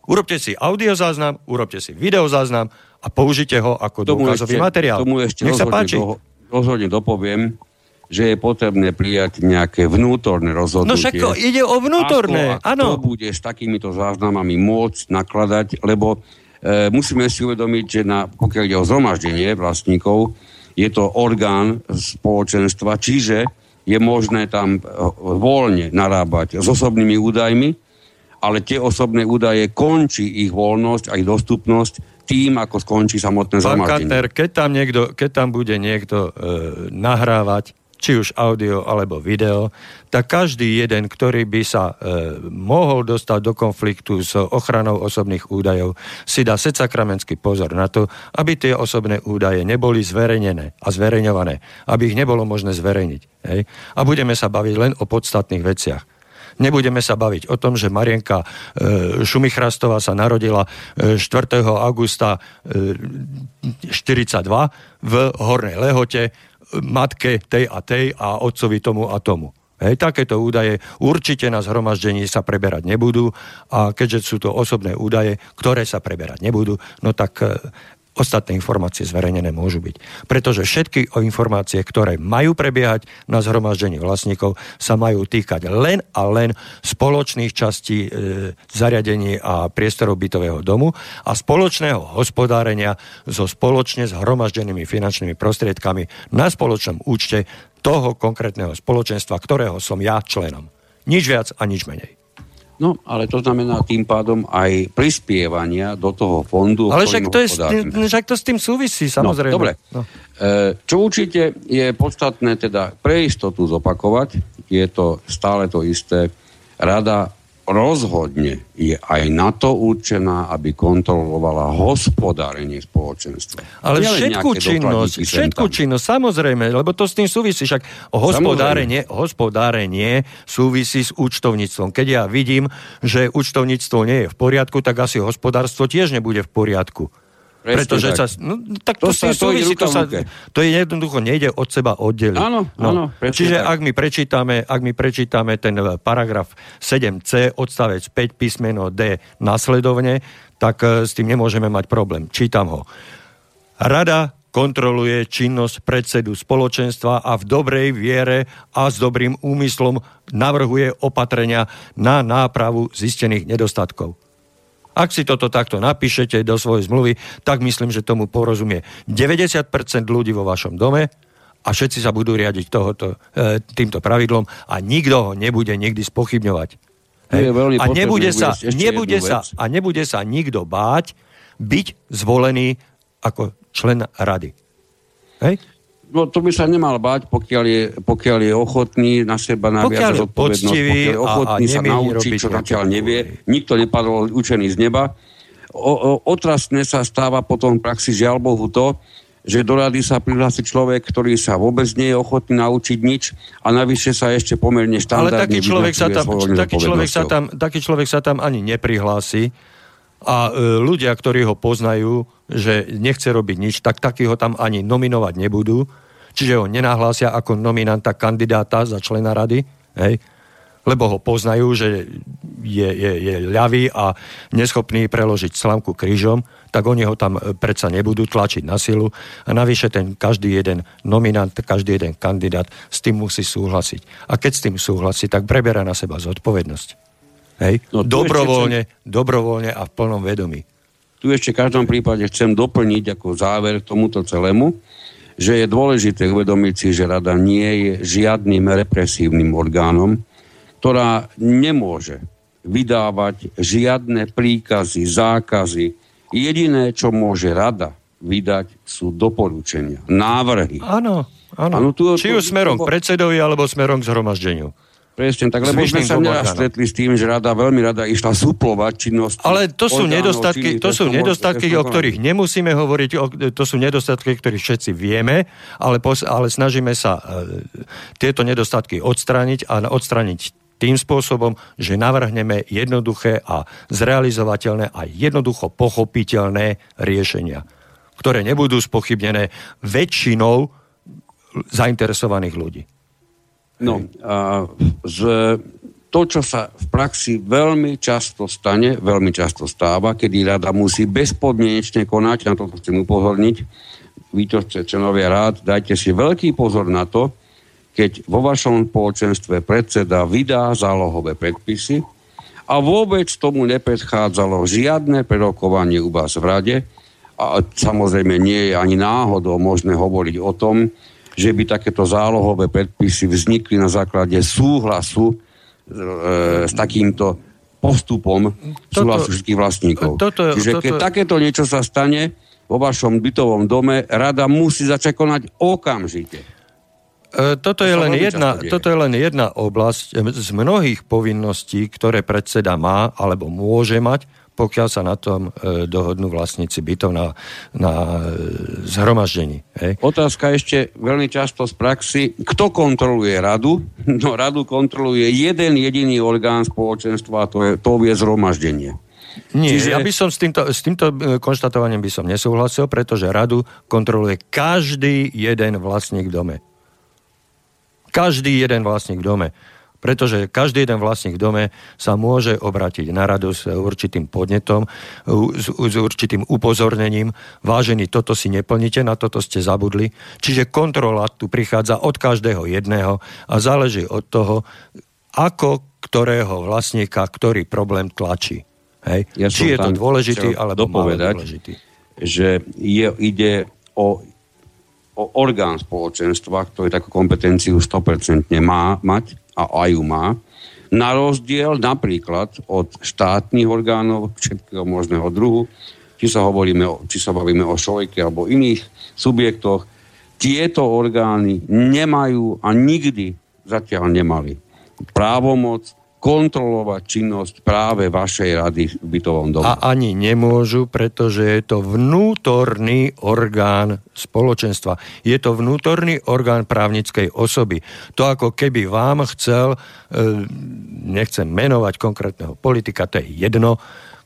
Urobte si audiozáznam, urobte si videozáznam a použite ho ako dôkazový materiál. Tomu ešte Nech sa rozhodne, páči. do, rozhodne dopoviem, že je potrebné prijať nejaké vnútorné rozhodnutie. No však to ide o vnútorné, áno. kto bude s takýmito záznamami môcť nakladať, lebo e, musíme si uvedomiť, že na, pokiaľ ide o zhromaždenie vlastníkov, je to orgán spoločenstva, čiže je možné tam e, voľne narábať s osobnými údajmi, ale tie osobné údaje končí ich voľnosť a ich dostupnosť tým, ako skončí samotné Pán zhromaždenie. Kantner, keď tam, niekto, keď tam bude niekto e, nahrávať, či už audio alebo video, tak každý jeden, ktorý by sa e, mohol dostať do konfliktu s ochranou osobných údajov, si dá secakramenský pozor na to, aby tie osobné údaje neboli zverejnené a zverejňované, aby ich nebolo možné zverejniť. Hej? A budeme sa baviť len o podstatných veciach. Nebudeme sa baviť o tom, že Marienka e, Šumichrastová sa narodila e, 4. augusta e, 42 v Hornej Lehote, e, matke tej a tej a otcovi tomu a tomu. Hej, takéto údaje určite na zhromaždení sa preberať nebudú a keďže sú to osobné údaje, ktoré sa preberať nebudú, no tak e, ostatné informácie zverejnené môžu byť. Pretože všetky informácie, ktoré majú prebiehať na zhromaždení vlastníkov, sa majú týkať len a len spoločných častí e, zariadení a priestorov bytového domu a spoločného hospodárenia so spoločne zhromaždenými finančnými prostriedkami na spoločnom účte toho konkrétneho spoločenstva, ktorého som ja členom. Nič viac a nič menej. No, ale to znamená tým pádom aj prispievania do toho fondu. Ale však to, je, s tým- hospodárime. však to s tým súvisí, samozrejme. No, dobre. No. E, Čo určite je podstatné teda pre istotu zopakovať, je to stále to isté. Rada rozhodne je aj na to určená, aby kontrolovala hospodárenie spoločenstva. Ale všetku činnosť, všetku činnosť, samozrejme, lebo to s tým súvisí, však hospodárenie, hospodárenie súvisí s účtovníctvom. Keď ja vidím, že účtovníctvo nie je v poriadku, tak asi hospodárstvo tiež nebude v poriadku. Presne Pretože tak. sa, no, tak to, To sa- to súvisí, to, sa, to je jednoducho nejde od seba oddeliť. Áno, áno, presne Čiže tak. ak my, prečítame, ak my prečítame ten eh, paragraf 7c, odstavec 5, písmeno D nasledovne, tak eh, s tým nemôžeme mať problém. Čítam ho. Rada kontroluje činnosť predsedu spoločenstva a v dobrej viere a s dobrým úmyslom navrhuje opatrenia na nápravu zistených nedostatkov. Ak si toto takto napíšete do svojej zmluvy, tak myslím, že tomu porozumie 90% ľudí vo vašom dome a všetci sa budú riadiť tohoto, e, týmto pravidlom a nikto ho nebude nikdy spochybňovať. Veľmi a nebude sa, nebude sa, a nebude sa nikto báť byť zvolený ako člen rady. Hej? No to by sa nemal báť, pokiaľ je, pokiaľ je ochotný na seba naviazať poctivý pokiaľ je a- a ochotný sa naučiť, čo zatiaľ nevie. Nikto nepadol učený z neba. O, o, otrasné sa stáva potom v praxi žiaľ Bohu to, že do rady sa prihlási človek, ktorý sa vôbec nie je ochotný naučiť nič a navyše sa ešte pomerne Ale štandardne taký človek, sa tam, taký, človek sa tam, taký človek sa tam ani neprihlási a e, ľudia, ktorí ho poznajú, že nechce robiť nič, tak takí ho tam ani nominovať nebudú. Čiže ho nenahlásia ako nominanta kandidáta za člena rady, hej? lebo ho poznajú, že je, je, je ľavý a neschopný preložiť slamku krížom, tak oni ho tam e, predsa nebudú tlačiť na silu. A navyše ten každý jeden nominant, každý jeden kandidát s tým musí súhlasiť. A keď s tým súhlasí, tak preberá na seba zodpovednosť. Hej? No, dobrovoľne, dobrovoľne a v plnom vedomí. Tu ešte v každom prípade chcem doplniť ako záver k tomuto celému, že je dôležité uvedomiť si, že rada nie je žiadnym represívnym orgánom, ktorá nemôže vydávať žiadne príkazy, zákazy. Jediné, čo môže rada vydať, sú doporučenia, návrhy. Áno, áno. Áno, tu- Či už smerom k predsedovi, alebo smerom k zhromaždeniu. Presne tak, lebo sme sa neraz stretli s tým, že rada veľmi rada išla suplovať činnosti. Ale to sú orgánov nedostatky, to sú nedostatky, o ktorých nemusíme hovoriť, o, to sú nedostatky, ktorých všetci vieme, ale, pos, ale snažíme sa e, tieto nedostatky odstrániť a odstrániť tým spôsobom, že navrhneme jednoduché a zrealizovateľné a jednoducho pochopiteľné riešenia, ktoré nebudú spochybnené väčšinou zainteresovaných ľudí. No, a z, to, čo sa v praxi veľmi často stane, veľmi často stáva, kedy rada musí bezpodmienečne konať, na to chcem upozorniť, ste členovia rád, dajte si veľký pozor na to, keď vo vašom spoločenstve predseda vydá zálohové predpisy a vôbec tomu nepredchádzalo žiadne prerokovanie u vás v rade a samozrejme nie je ani náhodou možné hovoriť o tom, že by takéto zálohové predpisy vznikli na základe súhlasu e, s takýmto postupom Toto- súhlasu všetkých vlastníkov. toto- Čiže keď toto- takéto niečo sa stane vo vašom bytovom dome, rada musí začať konať okamžite. E, Toto To je, len jedna, toto je len jedna oblasť e, z mnohých povinností, ktoré predseda má alebo môže mať, pokiaľ sa na tom e, dohodnú vlastníci bytov na, na e, zhromaždení. Hej. Otázka ešte veľmi často z praxi. Kto kontroluje radu? No radu kontroluje jeden jediný orgán spoločenstva a to, je, to vie zhromaždenie. Nie, Čiže- ja by som s týmto, s týmto e, konštatovaním by som nesúhlasil, pretože radu kontroluje každý jeden vlastník v dome. Každý jeden vlastník v dome. Pretože každý jeden vlastník v dome sa môže obrátiť na radu s určitým podnetom, s, s určitým upozornením. Vážení, toto si neplníte, na toto ste zabudli. Čiže kontrola tu prichádza od každého jedného a záleží od toho, ako ktorého vlastníka ktorý problém tlačí. Hej? Ja Či je to dôležitý, alebo málo dôležitý. že je, ide o, o orgán spoločenstva, ktorý takú kompetenciu 100% má mať a aj ju má. Na rozdiel napríklad od štátnych orgánov všetkého možného druhu, či sa, hovoríme, či sa bavíme o šojke alebo iných subjektoch, tieto orgány nemajú a nikdy zatiaľ nemali právomoc kontrolovať činnosť práve vašej rady v bytovom dome. A ani nemôžu, pretože je to vnútorný orgán spoločenstva. Je to vnútorný orgán právnickej osoby. To ako keby vám chcel, e, nechcem menovať konkrétneho politika, to je jedno,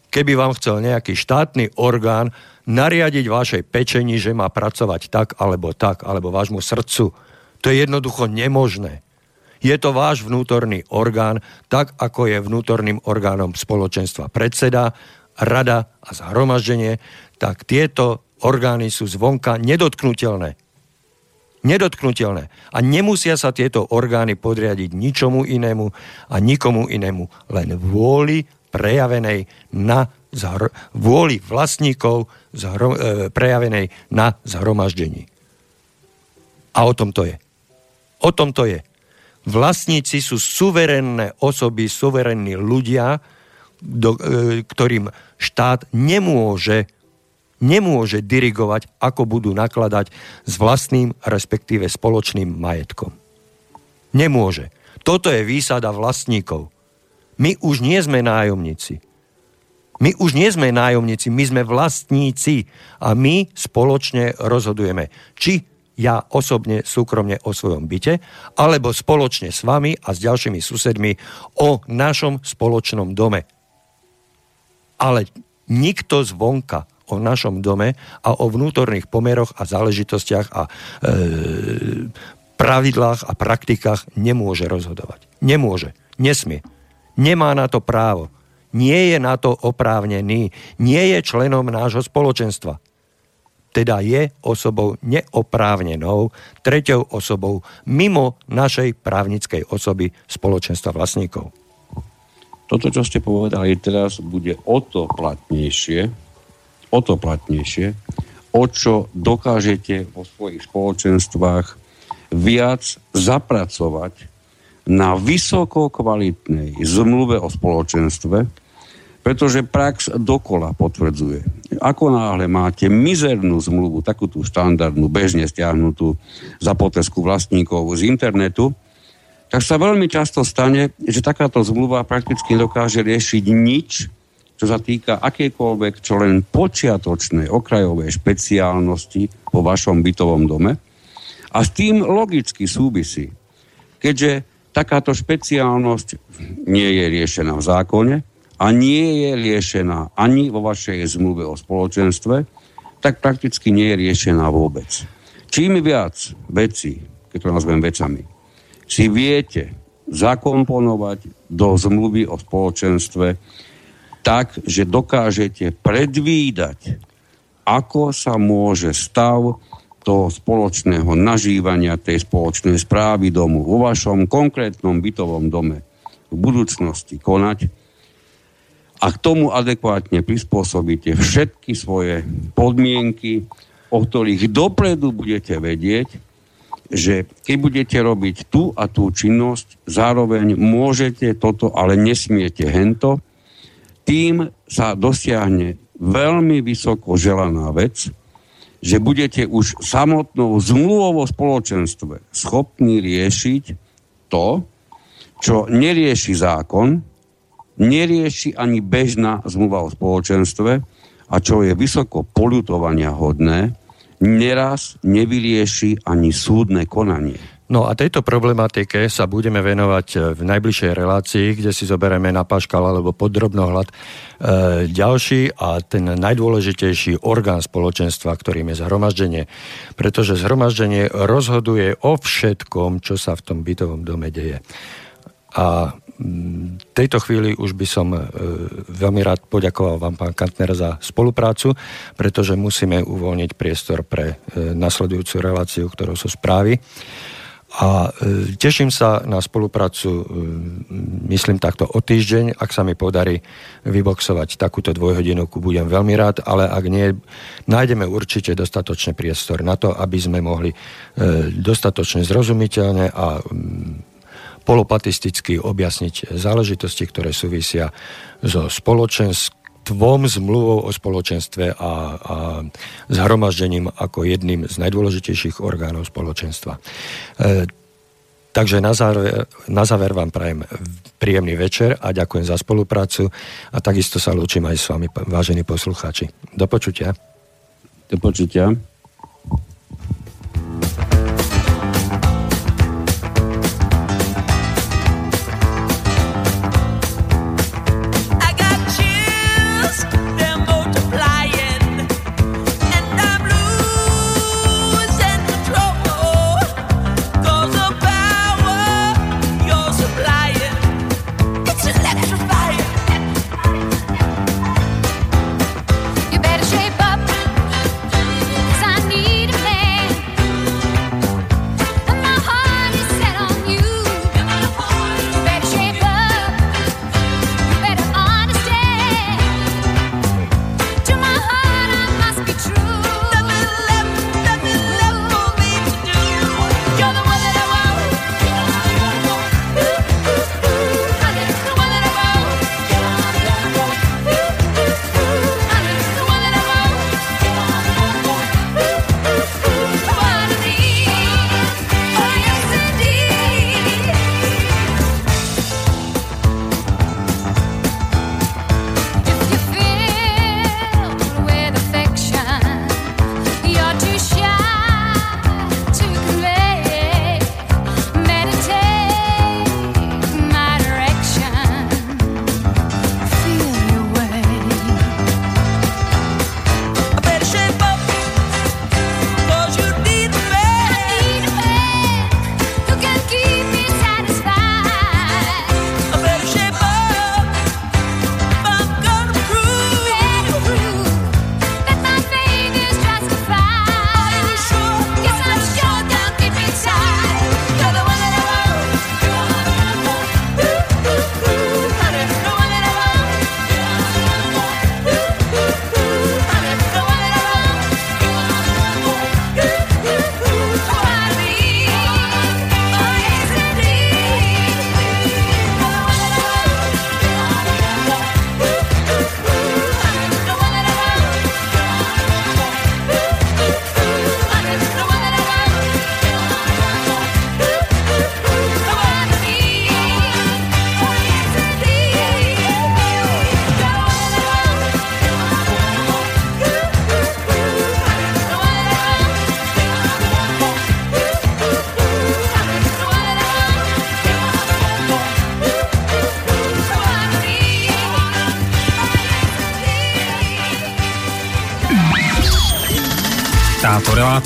keby vám chcel nejaký štátny orgán nariadiť vašej pečení, že má pracovať tak alebo tak, alebo vášmu srdcu. To je jednoducho nemožné. Je to váš vnútorný orgán, tak ako je vnútorným orgánom spoločenstva predseda, rada a zhromaždenie, tak tieto orgány sú zvonka nedotknutelné. Nedotknutelné. A nemusia sa tieto orgány podriadiť ničomu inému a nikomu inému, len vôli prejavenej na zhro- vôli vlastníkov zhro- e, prejavenej na zhromaždení. A o tom to je. O tom to je. Vlastníci sú suverénne osoby, suverénni ľudia, do, e, ktorým štát nemôže, nemôže dirigovať, ako budú nakladať s vlastným, respektíve spoločným majetkom. Nemôže. Toto je výsada vlastníkov. My už nie sme nájomníci. My už nie sme nájomníci, my sme vlastníci a my spoločne rozhodujeme, či ja osobne, súkromne o svojom byte, alebo spoločne s vami a s ďalšími susedmi o našom spoločnom dome. Ale nikto zvonka o našom dome a o vnútorných pomeroch a záležitostiach a e, pravidlách a praktikách nemôže rozhodovať. Nemôže. Nesmie. Nemá na to právo. Nie je na to oprávnený. Nie je členom nášho spoločenstva. Teda je osobou neoprávnenou, treťou osobou mimo našej právnickej osoby spoločenstva vlastníkov. Toto, čo ste povedali teraz, bude o to platnejšie, o to platnejšie, o čo dokážete vo svojich spoločenstvách viac zapracovať na vysoko kvalitnej zmluve o spoločenstve, pretože prax dokola potvrdzuje. Ako náhle máte mizernú zmluvu, takú tú štandardnú, bežne stiahnutú za potresku vlastníkov z internetu, tak sa veľmi často stane, že takáto zmluva prakticky dokáže riešiť nič, čo sa týka akékoľvek, čo len počiatočné okrajové špeciálnosti vo vašom bytovom dome. A s tým logicky súvisí, keďže takáto špeciálnosť nie je riešená v zákone a nie je riešená ani vo vašej zmluve o spoločenstve, tak prakticky nie je riešená vôbec. Čím viac veci, keď to nazvem vecami, si viete zakomponovať do zmluvy o spoločenstve tak, že dokážete predvídať, ako sa môže stav toho spoločného nažívania, tej spoločnej správy domu vo vašom konkrétnom bytovom dome v budúcnosti konať a k tomu adekvátne prispôsobíte všetky svoje podmienky, o ktorých dopredu budete vedieť, že keď budete robiť tú a tú činnosť, zároveň môžete toto, ale nesmiete hento, tým sa dosiahne veľmi vysoko želaná vec, že budete už samotnou zmluvou o spoločenstve schopní riešiť to, čo nerieši zákon, nerieši ani bežná zmluva o spoločenstve a čo je vysoko polutovania hodné, neraz nevyrieši ani súdne konanie. No a tejto problematike sa budeme venovať e, v najbližšej relácii, kde si zoberieme na paškal alebo podrobnohľad e, ďalší a ten najdôležitejší orgán spoločenstva, ktorým je zhromaždenie. Pretože zhromaždenie rozhoduje o všetkom, čo sa v tom bytovom dome deje. A v tejto chvíli už by som e, veľmi rád poďakoval vám, pán Kantner, za spoluprácu, pretože musíme uvoľniť priestor pre e, nasledujúcu reláciu, ktorou sú správy. A e, teším sa na spoluprácu, myslím takto o týždeň. Ak sa mi podarí vyboxovať takúto dvojhodinovku, budem veľmi rád, ale ak nie, nájdeme určite dostatočný priestor na to, aby sme mohli dostatočne zrozumiteľne a polopatisticky objasniť záležitosti, ktoré súvisia so spoločenstvom, zmluvou o spoločenstve a, a zhromaždením ako jedným z najdôležitejších orgánov spoločenstva. E, takže na záver, na záver vám prajem príjemný večer a ďakujem za spoluprácu a takisto sa lúčim aj s vami, vážení poslucháči. Do počutia. Do počutia.